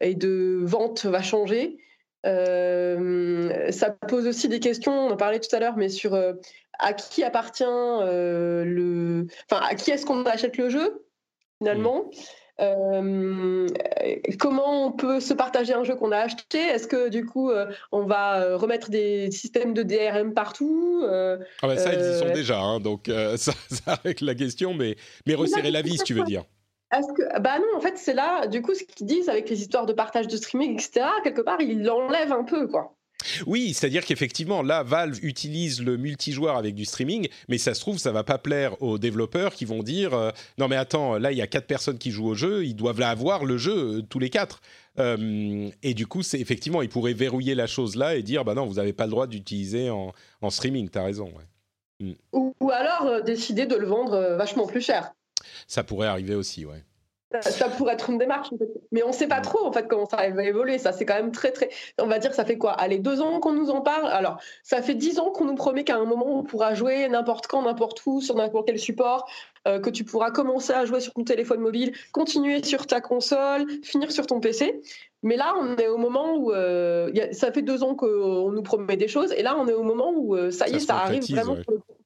et de vente va changer. ça pose aussi des questions, on en parlait tout à l'heure, mais sur à qui appartient le, enfin à qui est-ce qu'on achète le jeu finalement? Euh, comment on peut se partager un jeu qu'on a acheté? Est-ce que du coup euh, on va euh, remettre des systèmes de DRM partout? Ah bah Ça, ils y sont déjà, hein, donc *laughs* ça, ça règle la question, mais, mais resserrer la vis, tu veux dire? Est-ce que bah non en fait c'est là du coup ce qu'ils disent avec les histoires de partage de streaming etc quelque part ils l'enlèvent un peu quoi oui, c'est-à-dire qu'effectivement, là, Valve utilise le multijoueur avec du streaming, mais ça se trouve, ça va pas plaire aux développeurs qui vont dire euh, non mais attends, là il y a quatre personnes qui jouent au jeu, ils doivent là avoir le jeu euh, tous les quatre. Euh, et du coup, c'est effectivement, ils pourraient verrouiller la chose là et dire bah non, vous n'avez pas le droit d'utiliser en, en, streaming. T'as raison. Mm. Ou, ou, alors décider de le vendre vachement plus cher. Ça pourrait arriver aussi, ouais. Ça, pourrait être une démarche, mais on ne sait pas trop en fait comment ça va évoluer. Ça, c'est quand même très très. On va dire, ça fait quoi? Allez, deux ans qu'on nous en parle? Alors, ça fait dix ans qu'on nous promet qu'à un moment on pourra jouer n'importe quand, n'importe où, sur n'importe quel support, euh, que tu pourras commencer à jouer sur ton téléphone mobile, continuer sur ta console, finir sur ton PC. Mais là, on est au moment où euh, ça fait deux ans qu'on nous promet des choses, et là, on est au moment où euh, ça y est, ça arrive vraiment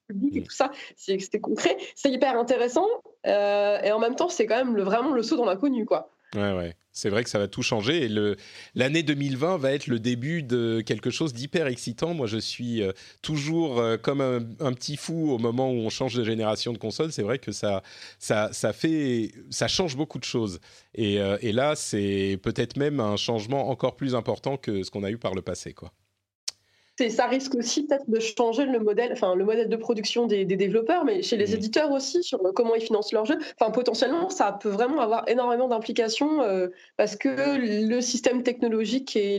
public et tout ça, c'était concret, c'est hyper intéressant. Euh, et en même temps, c'est quand même le, vraiment le saut dans l'inconnu, quoi. Ouais, ouais. C'est vrai que ça va tout changer et l'année 2020 va être le début de quelque chose d'hyper excitant. Moi, je suis euh, toujours euh, comme un, petit fou au moment où on change de génération de console. C'est vrai que ça, ça, ça fait, ça change beaucoup de choses. Et, et là, c'est peut-être même un changement encore plus important que ce qu'on a eu par le passé, quoi ça risque aussi peut-être de changer le modèle, enfin le modèle de production des, développeurs, mais chez les mmh. éditeurs aussi sur comment ils financent leurs jeux. Enfin potentiellement, ça peut vraiment avoir énormément d'implications euh, parce que le système technologique et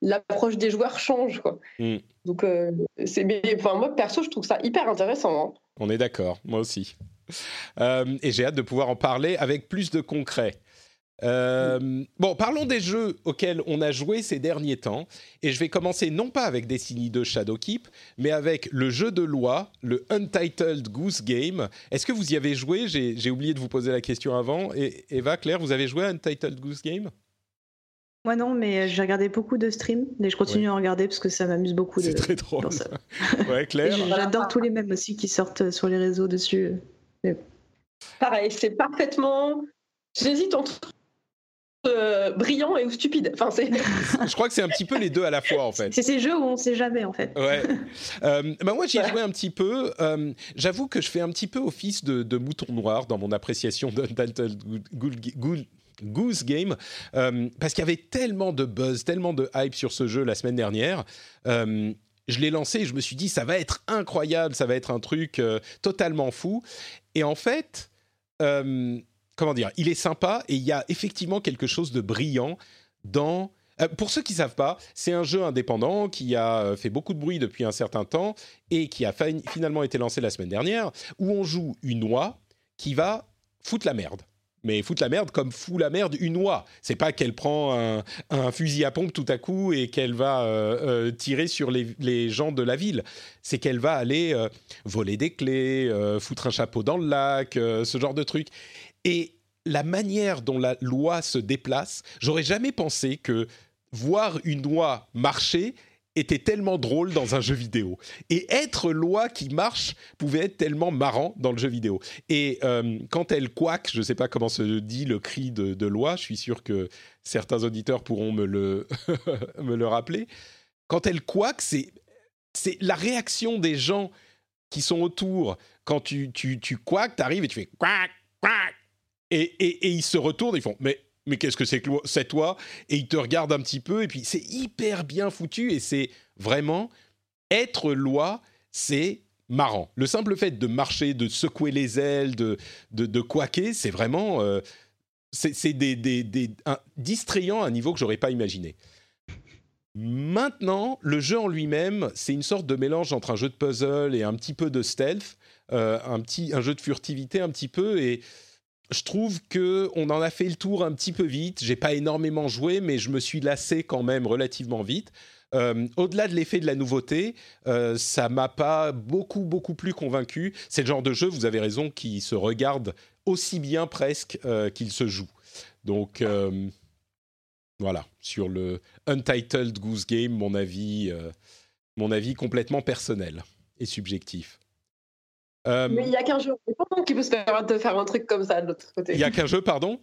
l'approche des joueurs changent. Quoi. Mmh. Donc euh, c'est, enfin moi perso, je trouve ça hyper intéressant. Hein. On est d'accord, moi aussi. et j'ai hâte de pouvoir en parler avec plus de concret. Euh, bon, parlons des jeux auxquels on a joué ces derniers temps. Et je vais commencer non pas avec Destiny 2 Shadowkeep, mais avec le jeu de loi, le Untitled Goose Game. Est-ce que vous y avez joué? J'ai oublié de vous poser la question avant. Et Eva, Claire, vous avez joué à Untitled Goose Game? Moi non, mais j'ai regardé beaucoup de streams et je continue à regarder parce que ça m'amuse beaucoup. C'est très drôle. *laughs* ouais, Claire. *laughs* J'adore tous les mêmes aussi qui sortent sur les réseaux dessus. Pareil, c'est parfaitement. J'hésite entre euh, brillant et ou stupide. Enfin, c'est... *laughs* je crois que c'est un petit peu les deux à la fois en fait. C'est ces jeux où on ne sait jamais en fait. Ouais. *laughs* Euh, bah moi j'y ai joué un petit peu. Euh, j'avoue que je fais un petit peu office de, mouton noir dans mon appréciation de Dalton Goose Game parce qu'il y avait tellement de buzz, tellement de hype sur ce jeu la semaine dernière. je l'ai lancé et je me suis dit ça va être incroyable, ça va être un truc totalement fou. Et en fait comment dire, il est sympa et il y a effectivement quelque chose de brillant dans. Euh, pour ceux qui ne savent pas, c'est un jeu indépendant qui a euh, fait beaucoup de bruit depuis un certain temps et qui a finalement été lancé la semaine dernière, où on joue une oie qui va foutre la merde mais foutre la merde comme fout la merde une oie. C'est pas qu'elle prend un, fusil à pompe tout à coup et qu'elle va euh, tirer sur les, gens de la ville. C'est qu'elle va aller voler des clés, foutre un chapeau dans le lac, ce genre de truc. Et la manière dont la loi se déplace, j'aurais jamais pensé que voir une loi marcher était tellement drôle dans un jeu vidéo. Et être loi qui marche pouvait être tellement marrant dans le jeu vidéo. Et euh, quand elle quack, je ne sais pas comment se dit le cri de, loi, je suis sûr que certains auditeurs pourront me le, *laughs* me le rappeler. Quand elle quack, c'est, c'est la réaction des gens qui sont autour. Quand tu, tu, tu quack, tu arrives et tu fais quack, quack, et, ils se retournent, ils font mais mais qu'est-ce que c'est que c'est toi? Et ils te regardent un petit peu et puis c'est hyper bien foutu et c'est vraiment être loi, c'est marrant. Le simple fait de marcher, de secouer les ailes, de de, de c'est vraiment euh, c'est des, des, des distrayant à un niveau que j'aurais pas imaginé. Maintenant, le jeu en lui-même, c'est une sorte de mélange entre un jeu de puzzle et un petit peu de stealth, euh, un petit un jeu de furtivité un petit peu et je trouve que on en a fait le tour un petit peu vite. J'ai pas énormément joué, mais je me suis lassé quand même relativement vite. Euh, au-delà de l'effet de la nouveauté, euh, ça m'a pas beaucoup beaucoup plus convaincu. C'est le genre de jeu, vous avez raison, qui se regarde aussi bien presque euh, qu'il se joue. Donc voilà, sur le Untitled Goose Game, mon avis, mon avis complètement personnel et subjectif. Euh, mais il n'y a qu'un jeu indépendant qui peut se permettre de faire un truc comme ça de l'autre côté. Il n'y a qu'un jeu, pardon?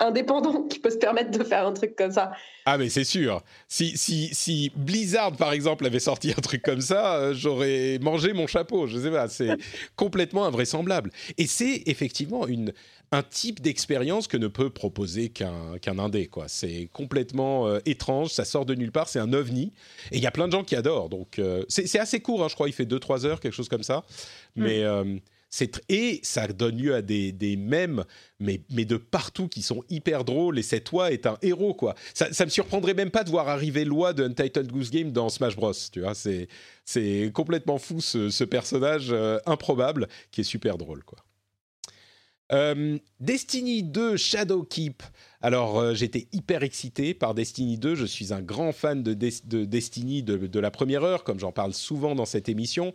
Indépendant qui peut se permettre de faire un truc comme ça. Ah, mais c'est sûr. Si, si, si Blizzard, par exemple, avait sorti un truc comme ça, euh, j'aurais mangé mon chapeau. Je sais pas, c'est complètement invraisemblable. Et c'est effectivement une, un type d'expérience que ne peut proposer qu'un qu'un indé. Quoi. C'est complètement euh, étrange, ça sort de nulle part, c'est un ovni. Et il y a plein de gens qui adorent. Donc euh, c'est assez court, hein, je crois, il fait 2-3 heures, quelque chose comme ça. Mm. Mais et ça donne lieu à des, des mèmes, mais, de partout, qui sont hyper drôles. Et cette toi est un héros, quoi. Ça, ça me surprendrait même pas de voir arriver loi de Untitled Goose Game dans Smash Bros. Tu vois, c'est complètement fou ce, personnage improbable qui est super drôle, quoi. Euh, Destiny 2 Shadowkeep. Alors, euh, j'étais hyper excité par Destiny 2. Je suis un grand fan de, Destiny de, la première heure, comme j'en parle souvent dans cette émission.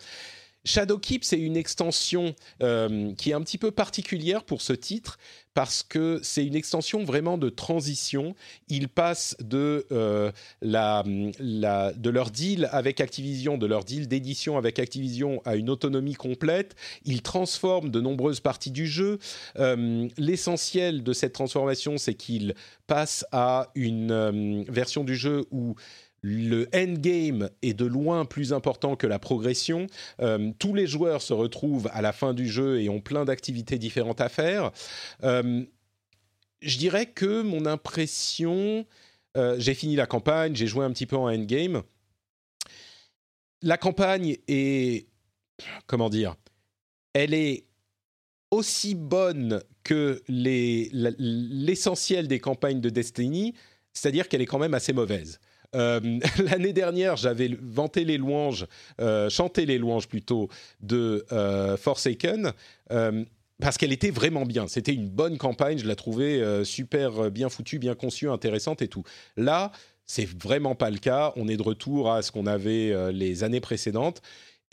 Shadowkeep, c'est une extension euh, qui est un petit peu particulière pour ce titre parce que c'est une extension vraiment de transition. Ils passent de, euh, la, de leur deal avec Activision, de leur deal d'édition avec Activision à une autonomie complète. Ils transforment de nombreuses parties du jeu. Euh, l'essentiel de cette transformation, c'est qu'ils passent à une version du jeu où le endgame est de loin plus important que la progression. Euh, tous les joueurs se retrouvent à la fin du jeu et ont plein d'activités différentes à faire. Euh, je dirais que mon impression, euh, j'ai fini la campagne, j'ai joué un petit peu en endgame. La campagne est, comment dire, elle est aussi bonne que l'essentiel des campagnes de Destiny, c'est-à-dire qu'elle est quand même assez mauvaise. Euh, *laughs* l'année dernière, j'avais vanté les louanges, euh, chanté les louanges plutôt de euh, Forsaken. parce qu'elle était vraiment bien. C'était une bonne campagne, je la trouvais super bien foutue, bien conçue, intéressante et tout. Là, c'est vraiment pas le cas. On est de retour à ce qu'on avait les années précédentes.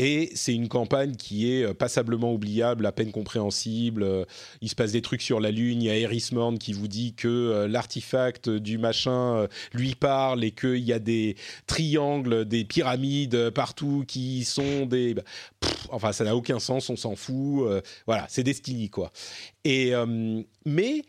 Et c'est une campagne qui est euh, passablement oubliable, à peine compréhensible. Euh, il se passe des trucs sur la Lune. Il y a Eris Morn qui vous dit que euh, l'artefact du machin lui parle et qu'il y a des triangles, des pyramides partout qui sont des. Bah, enfin, ça n'a aucun sens, on s'en fout. voilà, c'est Destiny, quoi. Et, mais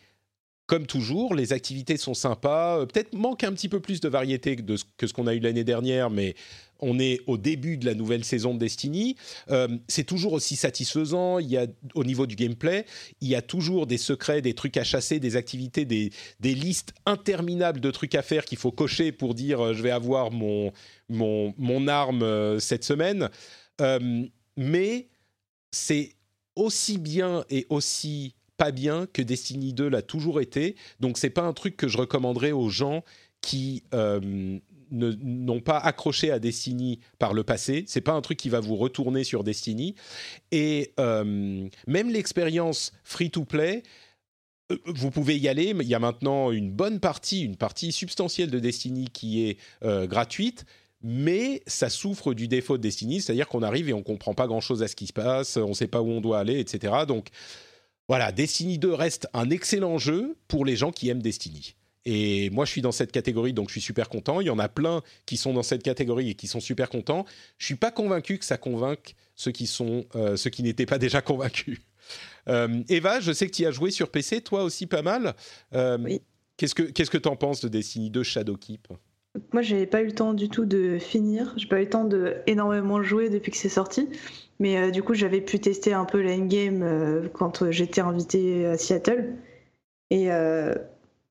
comme toujours, les activités sont sympas. Peut-être manque un petit peu plus de variété que, que ce qu'on a eu l'année dernière, mais on est au début de la nouvelle saison de Destiny. Euh, c'est toujours aussi satisfaisant. Il y a, au niveau du gameplay, il y a toujours des secrets, des trucs à chasser, des activités, des, listes interminables de trucs à faire qu'il faut cocher pour dire euh, je vais avoir mon, mon, arme euh, cette semaine. mais c'est aussi bien et aussi pas bien que Destiny 2 l'a toujours été. Donc c'est pas un truc que je recommanderais aux gens qui n'ont pas accroché à Destiny par le passé. C'est pas un truc qui va vous retourner sur Destiny. Et euh, même l'expérience free-to-play, euh, vous pouvez y aller. Il y a maintenant une bonne partie, une partie substantielle de Destiny qui est euh, gratuite. Mais ça souffre du défaut de Destiny, c'est-à-dire qu'on arrive et on comprend pas grand-chose à ce qui se passe, on ne sait pas où on doit aller, etc. Donc voilà, Destiny 2 reste un excellent jeu pour les gens qui aiment Destiny. Et moi, je suis dans cette catégorie, donc je suis super content. Il y en a plein qui sont dans cette catégorie et qui sont super contents. Je suis pas convaincu que ça convainque ceux qui sont euh, ceux qui n'étaient pas déjà convaincus. Euh, Eva, je sais que tu as joué sur PC, toi aussi pas mal. Euh, oui. Qu'est-ce que qu'est-ce que t'en penses de Destiny 2 Shadowkeep Moi, j'ai pas eu le temps du tout de finir. J'ai pas eu le temps de énormément jouer depuis que c'est sorti. Mais du coup, j'avais pu tester un peu l'endgame quand j'étais invité à Seattle. Et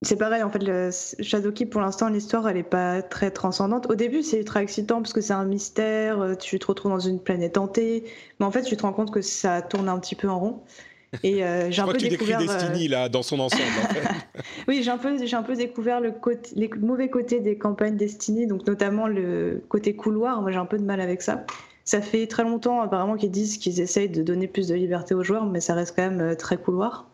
c'est pareil, en fait, le Shadowkeep, pour l'instant, l'histoire, elle n'est pas très transcendante. Au début, c'est ultra excitant parce que c'est un mystère, euh, tu te retrouves dans une planète hantée, mais en fait, tu te rends compte que ça tourne un petit peu en rond. Et euh, *laughs* j'ai un peu tu découvert Destiny euh, là dans son ensemble. En fait. *laughs* oui, j'ai un peu j'ai un peu découvert le côté, les mauvais côtés des campagnes Destiny, donc notamment le côté couloir. Moi, j'ai un peu de mal avec ça. Ça fait très longtemps apparemment qu'ils disent qu'ils essayent de donner plus de liberté aux joueurs, mais ça reste quand même très couloir.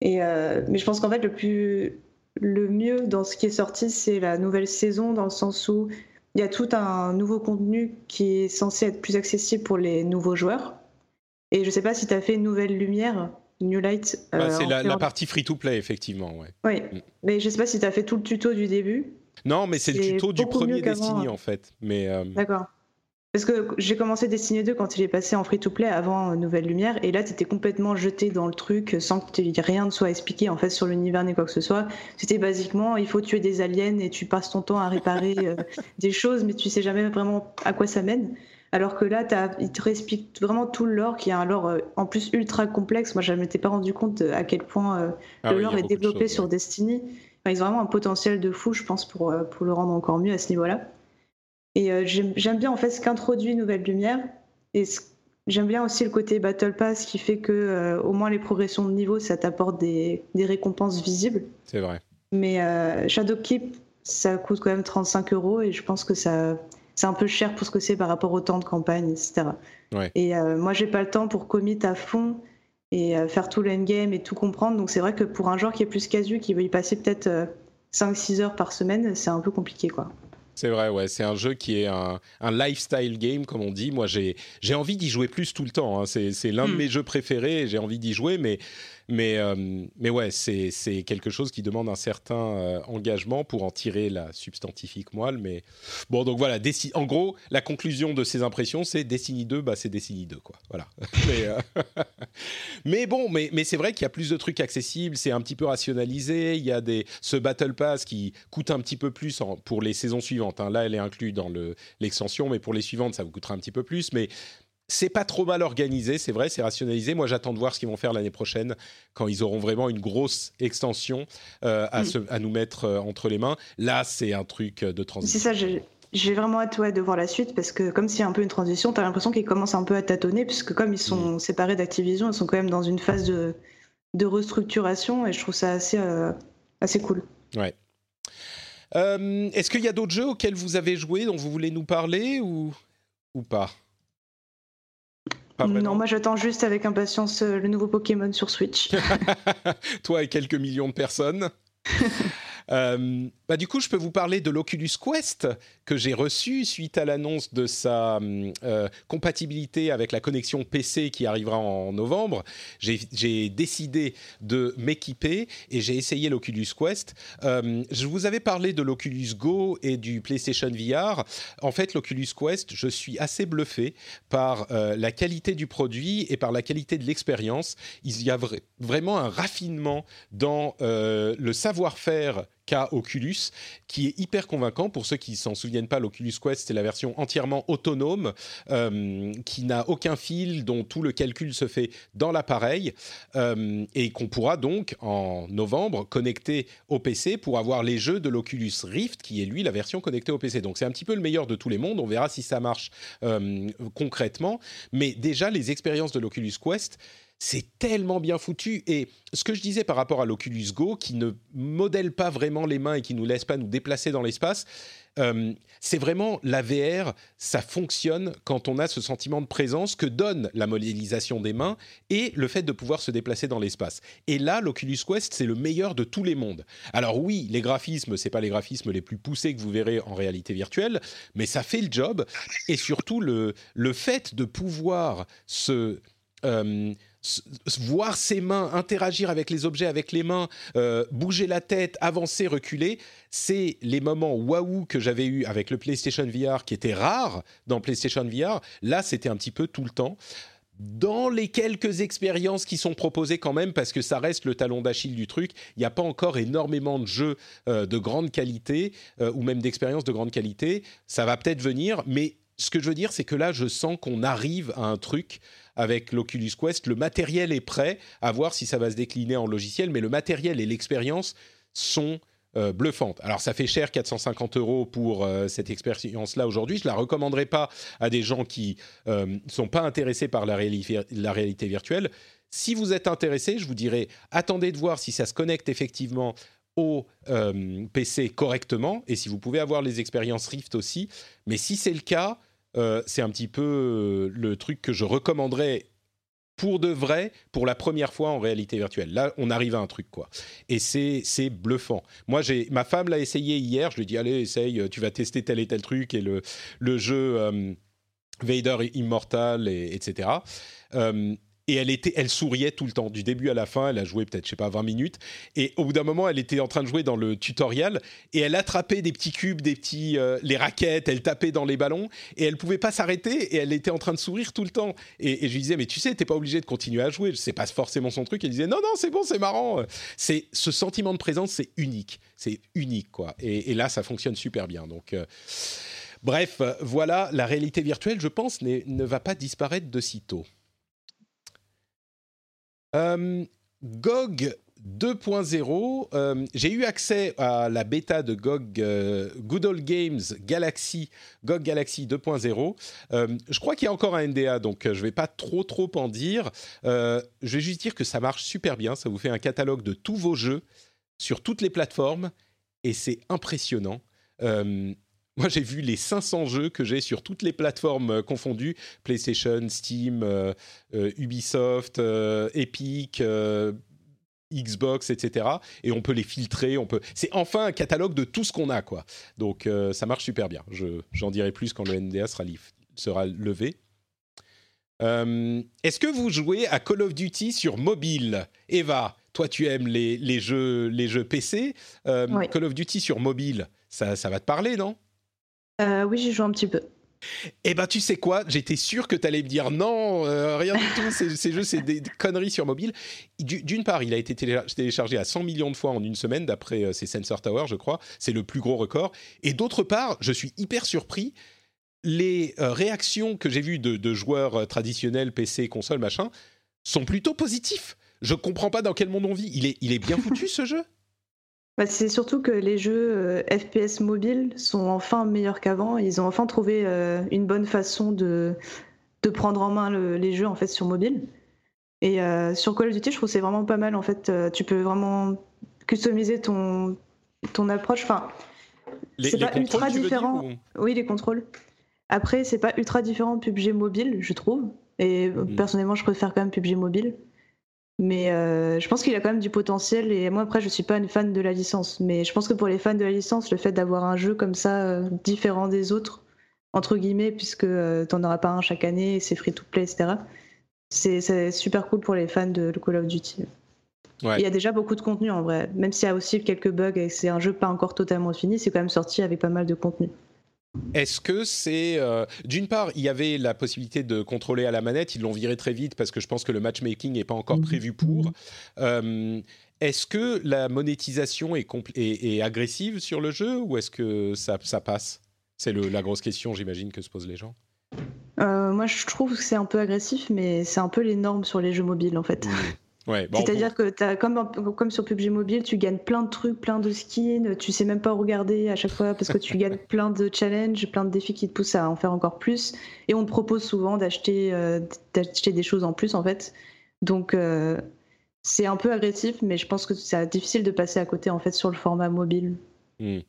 Et, euh, mais je pense qu'en fait, le, plus, le mieux dans ce qui est sorti, c'est la nouvelle saison, dans le sens où il y a tout un nouveau contenu qui est censé être plus accessible pour les nouveaux joueurs. Et je ne sais pas si tu as fait Nouvelle Lumière, New Light. Euh, bah, c'est la, partie free-to-play, effectivement. Ouais. Oui, mm. mais je ne sais pas si tu as fait tout le tuto du début. Non, mais c'est le tuto du premier Destiny, en fait. Mais euh, D'accord. Parce que j'ai commencé Destiny 2 quand il est passé en free-to-play avant Nouvelle Lumière, et là, tu étais complètement jeté dans le truc sans que rien ne soit expliqué en fait sur l'univers ni quoi que ce soit. C'était basiquement, il faut tuer des aliens et tu passes ton temps à réparer euh, *laughs* des choses, mais tu sais jamais vraiment à quoi ça mène. Alors que là, as, il te explique vraiment tout le lore, qui est un lore euh, en plus ultra complexe. Moi, je ne m'étais pas rendu compte à quel point euh, ah le lore est développé sur Destiny. ils ont vraiment un potentiel de fou, je pense, pour, pour le rendre encore mieux à ce niveau-là. Et euh, j'aime bien en fait ce qu'introduit Nouvelle Lumière. Et j'aime bien aussi le côté Battle Pass qui fait que euh, au moins les progressions de niveau, ça t'apporte des, des, récompenses visibles. C'est vrai. Mais euh, Shadowkeep, ça coûte quand même 35 euros et je pense que ça c'est un peu cher pour ce que c'est par rapport au temps de campagne, etc. Ouais. Et moi, j'ai pas le temps pour commit à fond et faire tout l'endgame et tout comprendre. Donc c'est vrai que pour un joueur qui est plus casu, qui veut y passer peut-être 5-6 heures par semaine, c'est un peu compliqué, quoi. C'est vrai, ouais. C'est un jeu qui est un, lifestyle game, comme on dit. Moi, j'ai envie d'y jouer plus tout le temps. Hein. C'est l'un de hmm. mes jeux préférés. J'ai envie d'y jouer, mais mais, euh, mais ouais, c'est quelque chose qui demande un certain euh, engagement pour en tirer la substantifique moelle. Mais bon, donc voilà, en gros, la conclusion de ces impressions, c'est Destiny 2, bah, c'est Destiny 2, quoi. Voilà. *laughs* mais, euh, *laughs* mais, bon, mais, mais c'est vrai qu'il y a plus de trucs accessibles, c'est un petit peu rationalisé. Il y a des, ce Battle Pass qui coûte un petit peu plus pour les saisons suivantes. Hein. Là, elle est inclue dans l'extension, mais pour les suivantes, ça vous coûtera un petit peu plus. Mais c'est pas trop mal organisé, c'est vrai, c'est rationalisé. Moi, j'attends de voir ce qu'ils vont faire l'année prochaine quand ils auront vraiment une grosse extension euh, mm. à, nous mettre euh, entre les mains. Là, c'est un truc de transition. C'est ça, j'ai vraiment hâte de voir la suite parce que comme a un peu une transition, tu as l'impression qu'ils commencent un peu à tâtonner puisque comme ils sont mm. séparés d'Activision, ils sont quand même dans une phase de, restructuration et je trouve ça assez, euh, assez cool. Ouais. Est-ce qu'il y a d'autres jeux auxquels vous avez joué dont vous voulez nous parler ou, ou pas? Non, moi j'attends juste avec impatience le nouveau Pokémon sur Switch. *laughs* Toi et quelques millions de personnes. *laughs* Euh, bah, du coup, je peux vous parler de l'Oculus Quest que j'ai reçu suite à l'annonce de sa euh, compatibilité avec la connexion PC qui arrivera en novembre. J'ai décidé de m'équiper et j'ai essayé l'Oculus Quest. Euh, je vous avais parlé de l'Oculus Go et du PlayStation VR. En fait, l'Oculus Quest, je suis assez bluffé par la qualité du produit et par la qualité de l'expérience. Il y a vraiment un raffinement dans le savoir-faire Oculus, qui est hyper convaincant. Pour ceux qui s'en souviennent pas, l'Oculus Quest, c'est la version entièrement autonome, euh, qui n'a aucun fil, dont tout le calcul se fait dans l'appareil, euh, et qu'on pourra donc, en novembre, connecter au PC pour avoir les jeux de l'Oculus Rift, qui est lui la version connectée au PC. Donc c'est un petit peu le meilleur de tous les mondes. On verra si ça marche euh, concrètement. Mais déjà, les expériences de l'Oculus Quest, c'est tellement bien foutu. Et ce que je disais par rapport à l'Oculus Go, qui ne modèle pas vraiment les mains et qui nous laisse pas nous déplacer dans l'espace, euh, c'est vraiment la VR, ça fonctionne quand on a ce sentiment de présence que donne la modélisation des mains et le fait de pouvoir se déplacer dans l'espace. Et là, l'Oculus Quest, c'est le meilleur de tous les mondes. Alors oui, les graphismes, c'est pas les graphismes les plus poussés que vous verrez en réalité virtuelle, mais ça fait le job. Et surtout, le, le fait de pouvoir se... Euh, voir ses mains, interagir avec les objets avec les mains, euh, bouger la tête, avancer, reculer, c'est les moments waouh que j'avais eu avec le PlayStation VR qui était rare dans PlayStation VR. Là, c'était un petit peu tout le temps. Dans les quelques expériences qui sont proposées quand même, parce que ça reste le talon d'Achille du truc, il n'y a pas encore énormément de jeux euh, de grande qualité euh, ou même d'expériences de grande qualité. Ça va peut-être venir, mais ce que je veux dire, c'est que là, je sens qu'on arrive à un truc avec l'Oculus Quest. Le matériel est prêt, à voir si ça va se décliner en logiciel, mais le matériel et l'expérience sont euh, bluffantes. Alors ça fait cher, 450 euros pour euh, cette expérience-là aujourd'hui. Je la recommanderais pas à des gens qui ne euh, sont pas intéressés par la, la réalité virtuelle. Si vous êtes intéressé, je vous dirais attendez de voir si ça se connecte effectivement au PC correctement et si vous pouvez avoir les expériences Rift aussi. Mais si c'est le cas, euh, c'est un petit peu euh, le truc que je recommanderais pour de vrai, pour la première fois en réalité virtuelle. Là, on arrive à un truc, quoi. Et c'est, bluffant. Moi, j'ai, ma femme l'a essayé hier. Je lui ai dit, allez, essaye, tu vas tester tel et tel truc. Et le, le jeu euh, Vader Immortal, et, etc et elle souriait tout le temps, du début à la fin. Elle a joué peut-être, je sais pas, 20 minutes. Et au bout d'un moment, elle était en train de jouer dans le tutoriel et elle attrapait des petits cubes, des petits, euh, les raquettes. Elle tapait dans les ballons et elle pouvait pas s'arrêter et elle était en train de sourire tout le temps. Et, je lui disais, mais tu sais, t'es pas obligé de continuer à jouer. C'est pas forcément son truc. Elle disait, non, non, c'est bon, c'est marrant. C'est ce sentiment de présence, c'est unique, c'est unique quoi. Et, là, ça fonctionne super bien. Donc euh, Bref, voilà, la réalité virtuelle, je pense, ne va pas disparaître de sitôt. Euh, GOG 2.0, euh, j'ai eu accès à la bêta de GOG euh, Good Old Games Galaxy, GOG Galaxy 2.0. je crois qu'il y a encore un NDA, donc je ne vais pas trop trop en dire. je vais juste dire que ça marche super bien, ça vous fait un catalogue de tous vos jeux sur toutes les plateformes, et c'est impressionnant. Moi, j'ai vu les 500 jeux que j'ai sur toutes les plateformes euh, confondues PlayStation, Steam, euh, euh, Ubisoft, Epic. Xbox, etc. Et on peut les filtrer. On peut. C'est enfin un catalogue de tout ce qu'on a, quoi. Donc ça marche super bien. Je, j'en dirai plus quand le NDA sera, sera levé. est-ce que vous jouez à Call of Duty sur mobile, Eva Toi, tu aimes les, les jeux, les jeux PC. Call of Duty sur mobile, ça, ça va te parler, non? Euh, oui, j'y joue un petit peu. Eh ben, tu sais quoi? J'étais sûr que tu allais me dire non, euh, rien du tout. Ces, jeux, c'est des conneries sur mobile. D'une part, il a été téléchargé à 100 millions de fois en une semaine, d'après euh, ces Sensor Tower, je crois. C'est le plus gros record. Et d'autre part, je suis hyper surpris. Les réactions que j'ai vues de, joueurs traditionnels, PC, console, machin, sont plutôt positifs. Je comprends pas dans quel monde on vit. Il est, il est bien foutu ce jeu? Bah, c'est surtout que les jeux euh, FPS mobiles sont enfin meilleurs qu'avant. Ils ont enfin trouvé euh, une bonne façon de, de prendre en main les jeux en fait sur mobile. Et euh, sur Call of Duty, je trouve que c'est vraiment pas mal. En fait, tu peux vraiment customiser ton, ton approche. Enfin, c'est pas ultra différent. Oui, les contrôles. Après, c'est pas ultra différent PUBG mobile, je trouve. Et mm. personnellement, je préfère quand même PUBG Mobile. Mais je pense qu'il a quand même du potentiel. Et moi, après, je suis pas une fan de la licence. Mais je pense que pour les fans de la licence, le fait d'avoir un jeu comme ça, différent des autres, entre guillemets, puisque tu n'en auras pas un chaque année, c'est free to play, etc., c'est super cool pour les fans de Call of Duty. Il y a déjà beaucoup de contenu en vrai. Même s'il y a aussi quelques bugs et c'est un jeu pas encore totalement fini, c'est quand même sorti avec pas mal de contenu. Est-ce que c'est... Euh, d'une part, il y avait la possibilité de contrôler à la manette, ils l'ont viré très vite parce que je pense que le matchmaking n'est pas encore mhm. prévu pour. Euh, est-ce que la monétisation est, est, agressive sur le jeu ou est-ce que ça, ça passe? C'est la grosse question, j'imagine, que se posent les gens. Euh, moi, je trouve que c'est un peu agressif, mais c'est un peu les normes sur les jeux mobiles, en fait. C'est-à-dire que as, comme, comme sur PUBG Mobile, tu gagnes plein de trucs, plein de skins, tu sais même pas regarder à chaque fois parce que tu gagnes *laughs* plein de challenges, plein de défis qui te poussent à en faire encore plus. Et on te propose souvent d'acheter euh, d'acheter des choses en plus en fait. Donc euh, c'est un peu agressif, mais je pense que c'est difficile de passer à côté en fait sur le format mobile. Hmm.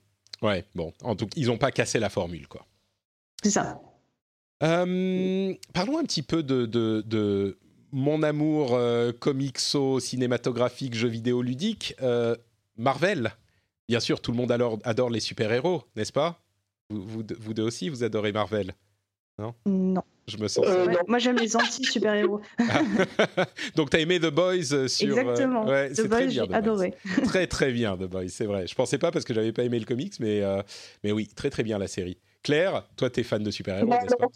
Ouais, bon, en tout cas, ils n'ont pas cassé la formule quoi. C'est ça. Euh, parlons un petit peu de, de mon amour euh, comixo, cinématographique, jeux vidéo ludique, euh, Marvel. Bien sûr, tout le monde adore, les super-héros, n'est-ce pas? Vous, deux aussi, vous adorez Marvel Non? Non. Je me sens. Euh, moi, j'aime les anti-super-héros. *laughs* Donc, tu as aimé The Boys sur. Exactement. The Boys, j'ai adoré. très, très bien, The Boys, c'est vrai. Je pensais pas parce que j'avais pas aimé le comics, mais, mais oui, très, très bien la série. Claire, toi, tu es fan de super-héros, n'est-ce pas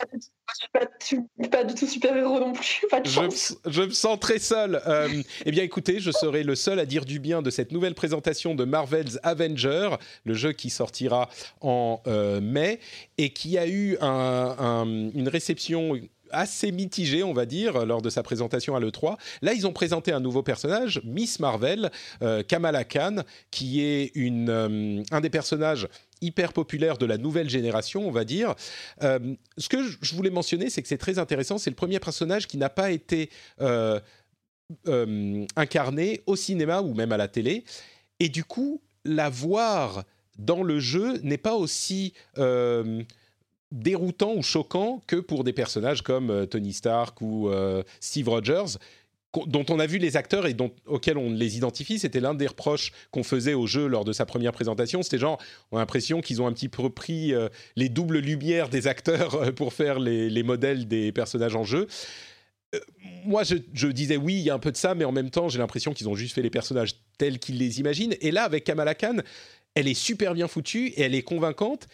Je suis pas, du tout super-héros non plus. Pas de je, je, me sens très seul. Euh, eh bien, écoutez, je serai le seul à dire du bien de cette nouvelle présentation de Marvel's Avenger, le jeu qui sortira en euh, mai et qui a eu une réception assez mitigée, on va dire, lors de sa présentation à l'E3. Là, ils ont présenté un nouveau personnage, Miss Marvel, euh, Kamala Khan, qui est une, un des personnages hyper populaire de la nouvelle génération, on va dire. Euh, ce que je voulais mentionner, c'est que c'est très intéressant. C'est le premier personnage qui n'a pas été euh, euh, incarné au cinéma ou même à la télé. Et du coup, la voir dans le jeu n'est pas aussi déroutant ou choquant que pour des personnages comme Tony Stark ou Steve Rogers dont on a vu les acteurs et dont, auxquels on les identifie, c'était l'un des reproches qu'on faisait au jeu lors de sa première présentation. C'était genre, on a l'impression qu'ils ont un petit peu pris euh, les doubles lumières des acteurs euh, pour faire les, modèles des personnages en jeu. Euh, moi, je, disais oui, il y a un peu de ça, mais en même temps, j'ai l'impression qu'ils ont juste fait les personnages tels qu'ils les imaginent. Et là, avec Kamala Khan, elle est super bien foutue et elle est convaincante.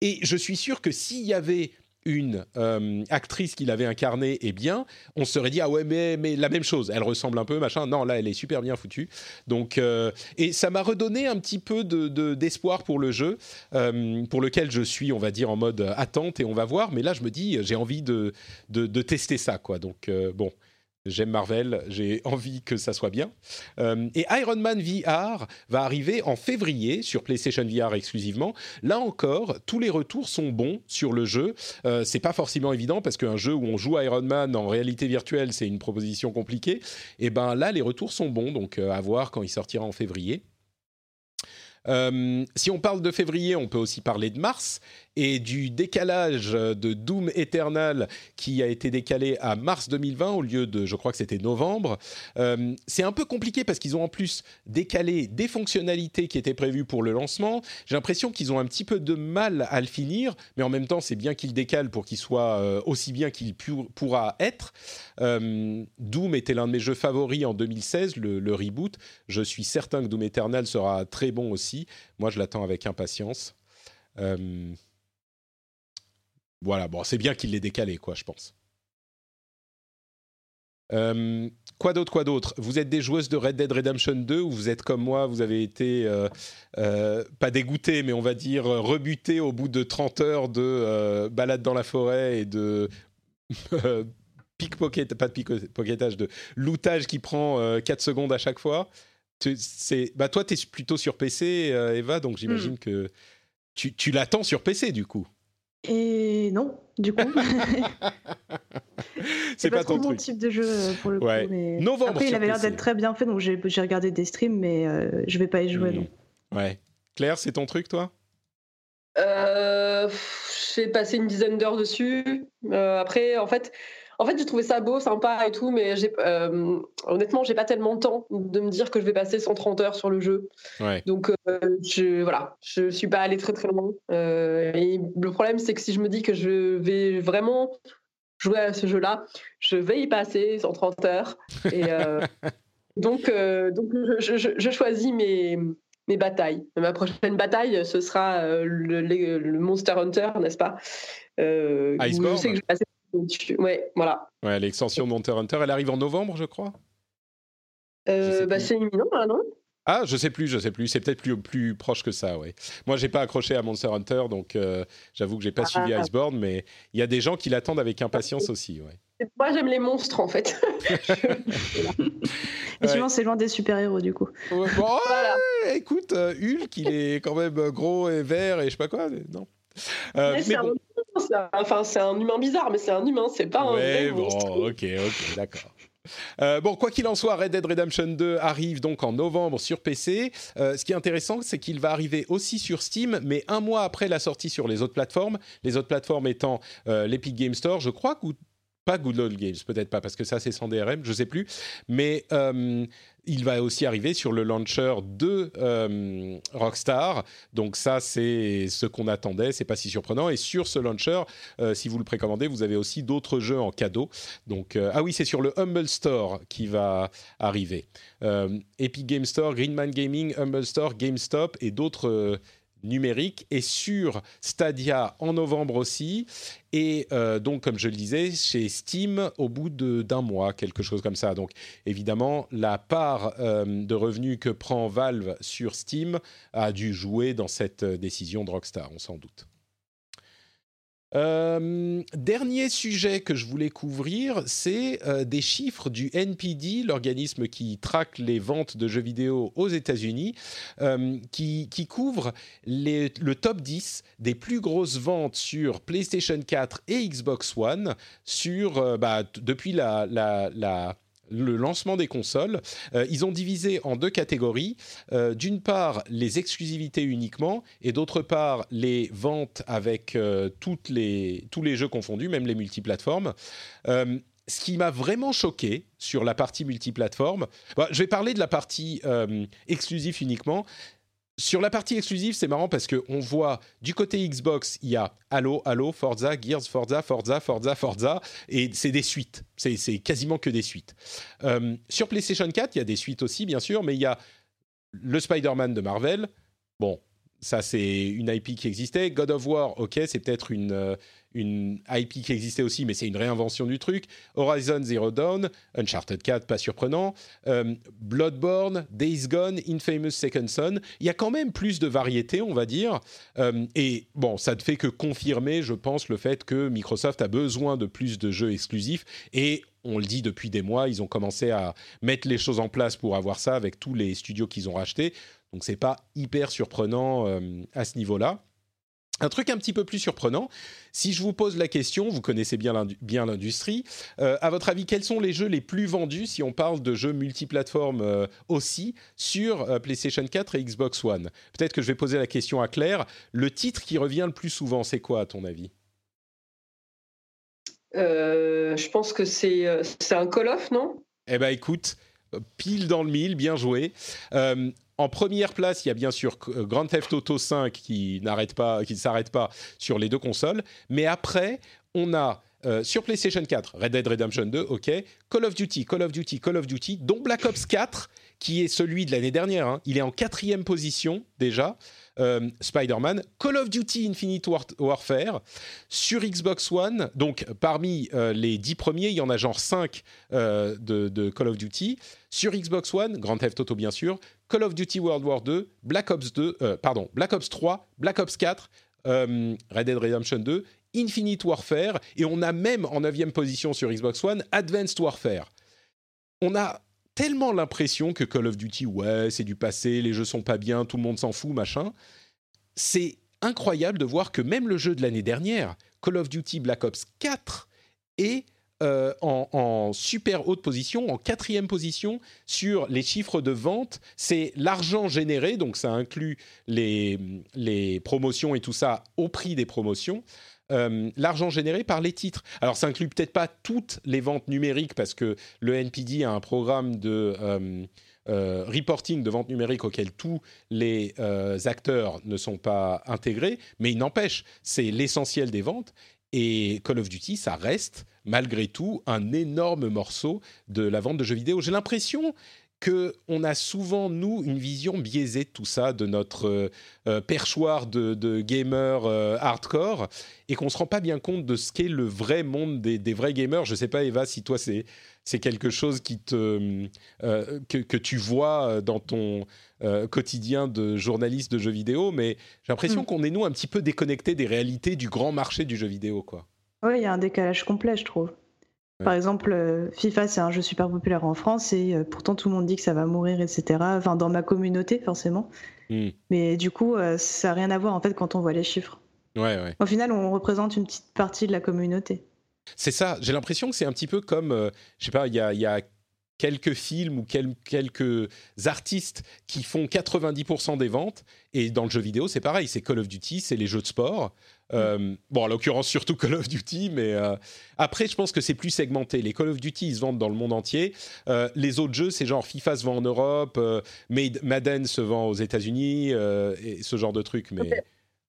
Et je suis sûr que s'il y avait une euh, actrice qui l'avait incarnée est bien, on se serait dit ah ouais mais, mais la même chose, elle ressemble un peu machin. Non là elle est super bien foutue. Donc euh, et ça m'a redonné un petit peu de, d'espoir pour le jeu, euh, pour lequel je suis on va dire en mode attente et on va voir. Mais là je me dis j'ai envie de, de, de tester ça quoi. Donc bon J'aime Marvel, j'ai *laughs* envie que ça soit bien. Euh, et Iron Man VR va arriver en février sur PlayStation VR exclusivement. Là encore, tous les retours sont bons sur le jeu. Euh, c'est pas forcément évident parce qu'un jeu où on joue Iron Man en réalité virtuelle, c'est une proposition compliquée. Et ben là, les retours sont bons, donc euh, à voir quand il sortira en février. Euh, si on parle de février, on peut aussi parler de mars et du décalage de Doom Eternal qui a été décalé à mars 2020 au lieu de, je crois que c'était novembre. Euh, c'est un peu compliqué parce qu'ils ont en plus décalé des fonctionnalités qui étaient prévues pour le lancement. J'ai l'impression qu'ils ont un petit peu de mal à le finir, mais en même temps, c'est bien qu'ils décalent pour qu'il soit euh, aussi bien qu'il pourra être. Doom était l'un de mes jeux favoris en 2016, le, reboot. Je suis certain que Doom Eternal sera très bon aussi moi, je l'attends avec impatience. Euh, voilà, bon, c'est bien qu'il l'ait décalé, quoi, je pense. Euh, quoi d'autre, quoi d'autre? Vous êtes des joueuses de Red Dead Redemption 2 ou vous êtes comme moi, vous avez été, euh, pas dégoûté, mais on va dire rebuté au bout de 30 heures de balade dans la forêt et de *laughs* pickpocket, pas de pickpocketage, de lootage qui prend 4 secondes à chaque fois c'est bah toi tu es plutôt sur PC euh, Eva donc j'imagine hmm. que tu, tu l'attends sur PC du coup. Et non, du coup. *laughs* c'est pas, pas ton mon type de jeu euh, pour le coup. Mais... Novembre Après, il avait l'air d'être très bien fait, donc j'ai regardé des streams, mais euh, je vais pas y jouer. Hmm. Ouais. Claire, c'est ton truc, toi? J'ai passé une dizaine d'heures dessus. après, en fait, En fait, j'ai trouvé ça beau, sympa et tout, mais j'ai, euh, honnêtement, j'ai pas tellement le temps de me dire que je vais passer 130 heures sur le jeu. Donc, euh, je, voilà, je suis pas allée très très loin. Euh, et le problème, c'est que si je me dis que je vais vraiment jouer à ce jeu-là, je vais y passer 130 heures. Et *laughs* donc, donc je, choisis mes, mes batailles. Ma prochaine bataille, ce sera le, le Monster Hunter, n'est-ce pas? Euh, Iceborne. Je sais que je vais passer Ouais, voilà. Ouais, l'extension Monster Hunter, elle arrive en novembre, je crois? Euh, bah, c'est imminent, là, non? Ah, je sais plus, je sais plus. C'est peut-être plus, plus proche que ça, ouais. Moi, j'ai pas accroché à Monster Hunter, donc euh, j'avoue que j'ai pas suivi ah. Iceborne, mais il y a des gens qui l'attendent avec impatience aussi, ouais. Moi, j'aime les monstres, en fait. *laughs* Et souvent, c'est loin des super-héros, du coup. bon, écoute, euh, Hulk, il est quand même gros et vert et je sais pas quoi, non euh, mais, enfin, c'est un humain bizarre, mais c'est un humain, c'est pas un bon, ok, ok, d'accord. Euh, bon, quoi qu'il en soit, Red Dead Redemption 2 arrive donc en novembre sur PC. Euh, ce qui est intéressant, c'est qu'il va arriver aussi sur Steam, mais un mois après la sortie sur les autres plateformes. Les autres plateformes étant l'Epic Game Store, je crois, que pas Good Old Games, peut-être pas, parce que ça c'est sans DRM, je sais plus. Mais il va aussi arriver sur le launcher de euh, Rockstar. Donc ça, c'est ce qu'on attendait. C'est pas si surprenant. Et sur ce launcher, euh, si vous le précommandez, vous avez aussi d'autres jeux en cadeau. Donc euh, ah oui, c'est sur le Humble Store qui va arriver. Epic Game Store, Greenman Gaming, Humble Store, GameStop et d'autres numérique et sur Stadia en novembre aussi. Et euh, donc, comme je le disais, chez Steam au bout d'un mois, quelque chose comme ça. Donc, évidemment, la part euh, de revenus que prend Valve sur Steam a dû jouer dans cette euh, décision de Rockstar, on s'en doute. Euh, dernier sujet que je voulais couvrir, c'est euh, des chiffres du NPD, l'organisme qui traque les ventes de jeux vidéo aux États-Unis, euh, qui, couvre le top 10 des plus grosses ventes sur PlayStation 4 et Xbox One sur, bah, depuis la le lancement des consoles. Euh, ils ont divisé en deux catégories. Euh, d'une part, les exclusivités uniquement, et d'autre part, les ventes avec euh, les, tous les jeux confondus, même les multiplateformes. ce qui m'a vraiment choqué sur la partie multiplateforme, bah, je vais parler de la partie exclusive uniquement. Sur la partie exclusive, c'est marrant parce qu'on voit du côté Xbox, il y a Halo, Halo, Forza, Gears, Forza, Forza, Forza, Forza, et c'est des suites. C'est quasiment que des suites. Euh, sur PlayStation 4, il y a des suites aussi, bien sûr, mais il y a le Spider-Man de Marvel. Bon, ça c'est une IP qui existait. God of War, ok, c'est peut-être une, euh, une IP qui existait aussi, mais c'est une réinvention du truc. Horizon Zero Dawn, Uncharted 4, pas surprenant. Euh, Bloodborne, Days Gone, Infamous Second Son. Il y a quand même plus de variété, on va dire. Euh, et bon, ça ne fait que confirmer, je pense, le fait que Microsoft a besoin de plus de jeux exclusifs. Et on le dit depuis des mois, ils ont commencé à mettre les choses en place pour avoir ça avec tous les studios qu'ils ont rachetés. Donc c'est pas hyper surprenant euh, à ce niveau-là. Un truc un petit peu plus surprenant, si je vous pose la question, vous connaissez bien l'industrie, euh, à votre avis, quels sont les jeux les plus vendus, si on parle de jeux multiplateformes euh, aussi, sur euh, PlayStation 4 et Xbox One? Peut-être que je vais poser la question à Claire. Le titre qui revient le plus souvent, c'est quoi à ton avis? Je pense que c'est un Call of, non? Eh bien écoute, pile dans le mille, bien joué. En première place, il y a bien sûr euh, Grand Theft Auto 5 qui n'arrête pas, qui ne s'arrête pas sur les deux consoles. Mais après, on a euh, sur PlayStation 4, Red Dead Redemption 2, ok, Call of Duty, Call of Duty, Call of Duty, dont Black Ops 4, qui est celui de l'année dernière. Hein. il est en quatrième position déjà. Euh, Spider-Man, Call of Duty Infinite Warfare sur Xbox One. Donc parmi les dix premiers, il y en a genre 5 de, de, Call of Duty. Sur Xbox One, Grand Theft Auto bien sûr, Call of Duty World War 2, Black Ops 2, euh, pardon, Black Ops 3, Black Ops 4, euh, Red Dead Redemption 2, Infinite Warfare, et on a même en 9 position sur Xbox One Advanced Warfare. On a tellement l'impression que Call of Duty, ouais, c'est du passé, les jeux sont pas bien, tout le monde s'en fout, machin. C'est incroyable de voir que même le jeu de l'année dernière, Call of Duty Black Ops 4, est euh, en, super haute position, en quatrième position sur les chiffres de vente. C'est l'argent généré, donc ça inclut les, les promotions et tout ça au prix des promotions. L'argent généré par les titres. Alors ça inclut peut-être pas toutes les ventes numériques parce que le NPD a un programme de reporting de vente numérique auquel tous les acteurs ne sont pas intégrés, mais il n'empêche, c'est l'essentiel des ventes. Et Call of Duty, ça reste malgré tout un énorme morceau de la vente de jeux vidéo. J'ai l'impression que on a souvent nous une vision biaisée de tout ça, de notre euh, euh, perchoir de, de gamers euh, hardcore, et qu'on se rend pas bien compte de ce qu'est le vrai monde des, vrais gamers. Je sais pas Eva si toi c'est c'est quelque chose qui te que, que, tu vois dans ton quotidien de journaliste de jeux vidéo, mais j'ai l'impression mm. qu'on est nous un petit peu déconnectés des réalités du grand marché du jeu vidéo, quoi. Oui, il y a un décalage complet, je trouve. Par exemple, euh, FIFA, c'est un jeu super populaire en France et euh, pourtant tout le monde dit que ça va mourir, etc. Enfin, dans ma communauté, forcément. Hmm. Mais du coup, euh, ça n'a rien à voir en fait quand on voit les chiffres. Ouais, ouais. Au final, on représente une petite partie de la communauté. C'est ça. J'ai l'impression que c'est un petit peu comme, je sais pas, il y a, y a quelques films ou quelques artistes qui font 90% des ventes. Et dans le jeu vidéo, c'est pareil. C'est Call of Duty, c'est les jeux de sport. Euh, bon, en l'occurrence, surtout Call of Duty, mais euh, après, je pense que c'est plus segmenté. Les Call of Duty, ils se vendent dans le monde entier. Euh, les autres jeux, c'est genre FIFA se vend en Europe, Madden se vend aux États-Unis, et ce genre de trucs. Mais...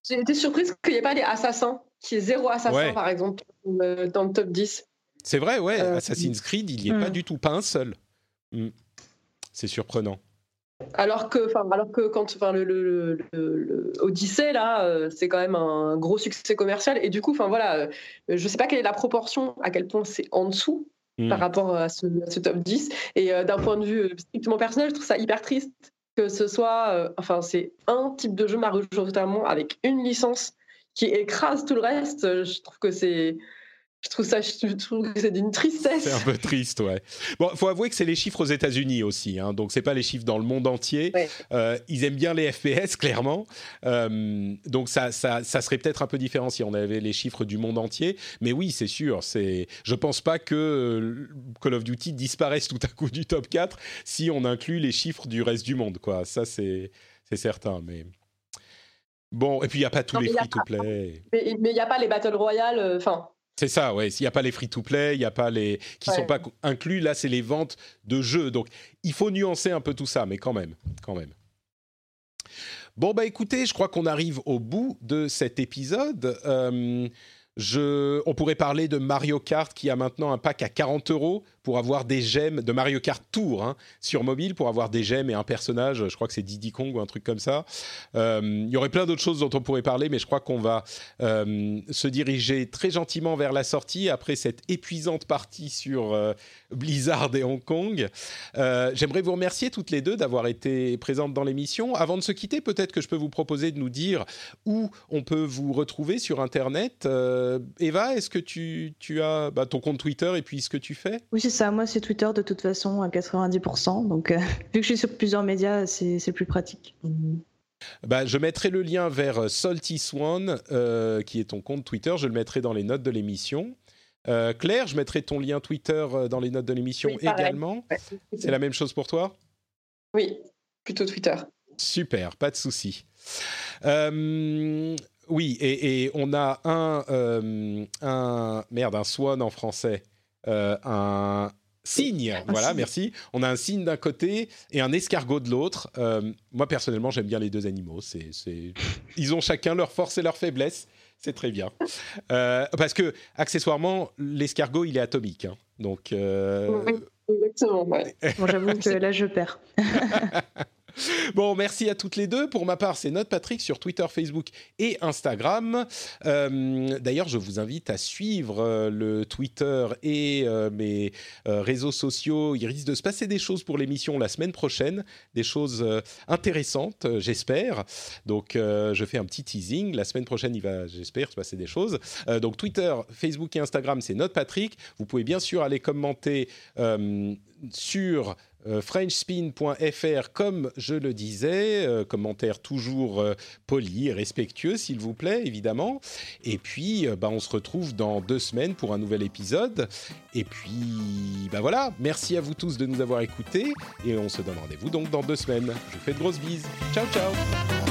J'ai été surprise qu'il n'y ait pas les assassins, qu'il y ait zéro assassin, par exemple, dans le top 10. C'est vrai, ouais. Assassin's Creed, il n'y est pas hmm. du tout, pas un seul. Hmm. C'est surprenant. Alors que, enfin, alors que quand, enfin, le, le, Odyssey là, euh, c'est quand même un gros succès commercial et du coup, enfin voilà, euh, je sais pas quelle est la proportion, à quel point c'est en dessous hmm. par rapport à ce, top 10. Et euh, d'un point de vue strictement personnel, je trouve ça hyper triste que ce soit, enfin, c'est un type de jeu majoritairement avec une licence qui écrase tout le reste. Je trouve que c'est je trouve ça, je trouve que c'est d'une tristesse. C'est un peu triste, ouais. Bon, faut avouer que c'est les chiffres aux États-Unis aussi, hein, donc c'est pas les chiffres dans le monde entier. Euh, ils aiment bien les FPS, *laughs* clairement. Euh, donc ça, ça, ça serait peut-être un peu différent si on avait les chiffres du monde entier. Mais oui, c'est sûr. C'est, je pense pas que euh, Call of Duty disparaisse tout à coup du top 4 si on inclut les chiffres du reste du monde, quoi. Ça, c'est, c'est certain, mais. Bon, et puis il n'y a pas tous les free-to-play. Mais il n'y a pas les Battle Royale, enfin, c'est ça, ouais. S'il n'y a pas les free-to-play, il n'y a pas les qui ne sont pas inclus. Là, c'est les ventes de jeux. Donc, il faut nuancer un peu tout ça, mais quand même, quand même. Bon bah écoutez, je crois qu'on arrive au bout de cet épisode. Euh, je, on pourrait parler de Mario Kart qui a maintenant un pack à 40 euros pour avoir des gemmes de Mario Kart Tour hein, sur mobile pour avoir des gemmes et un personnage. Je crois que c'est Diddy Kong ou un truc comme ça. Euh, il y aurait plein d'autres choses dont on pourrait parler, mais je crois qu'on va euh, se diriger très gentiment vers la sortie après cette épuisante partie sur euh, Blizzard et Hong Kong. J'aimerais vous remercier toutes les deux d'avoir été présentes dans l'émission. Avant de se quitter, peut-être que je peux vous proposer de nous dire où on peut vous retrouver sur Internet. Eva, est-ce que tu, as bah, ton compte Twitter et puis ce que tu fais? Ça. Moi, c'est Twitter de toute façon à 90%. Donc, euh, *laughs* vu que je suis sur plusieurs médias, c'est plus pratique. Bah, je mettrai le lien vers euh, Salty Swan, euh, qui est ton compte Twitter. Je le mettrai dans les notes de l'émission. Claire, je mettrai ton lien Twitter dans les notes de l'émission également. c'est la même chose pour toi? Oui, plutôt Twitter. Super, pas de souci. oui, et, et, on a un, un merde, un Swan en français. Euh, un signe. voilà, merci. On a un signe d'un côté et un escargot de l'autre. Euh, moi, personnellement, j'aime bien les deux animaux. C'est, Ils ont chacun leur force et leur faiblesse. C'est très bien. Euh, parce que, accessoirement, l'escargot, il est atomique. Hein. Donc. exactement. Bon, j'avoue que *laughs* là, je perds. *laughs* *laughs* Bon, merci à toutes les deux. Pour ma part, c'est Note Patrick sur Twitter, Facebook et Instagram. Euh, d'ailleurs, je vous invite à suivre euh, le Twitter et euh, mes réseaux sociaux. Il risque de se passer des choses pour l'émission la semaine prochaine, des choses intéressantes, j'espère. Donc, je fais un petit teasing. La semaine prochaine, il va, j'espère, se passer des choses. donc, Twitter, Facebook et Instagram, c'est Note Patrick. Vous pouvez bien sûr aller commenter sur euh, frenchspin.fr, comme je le disais, euh, commentaire toujours euh, poli respectueux, s'il vous plaît, évidemment. Et puis, bah, on se retrouve dans deux semaines pour un nouvel épisode. Et puis, bah voilà, merci à vous tous de nous avoir écoutés. Et on se donne rendez-vous donc dans deux semaines. Je vous fais de grosses bises. Ciao, ciao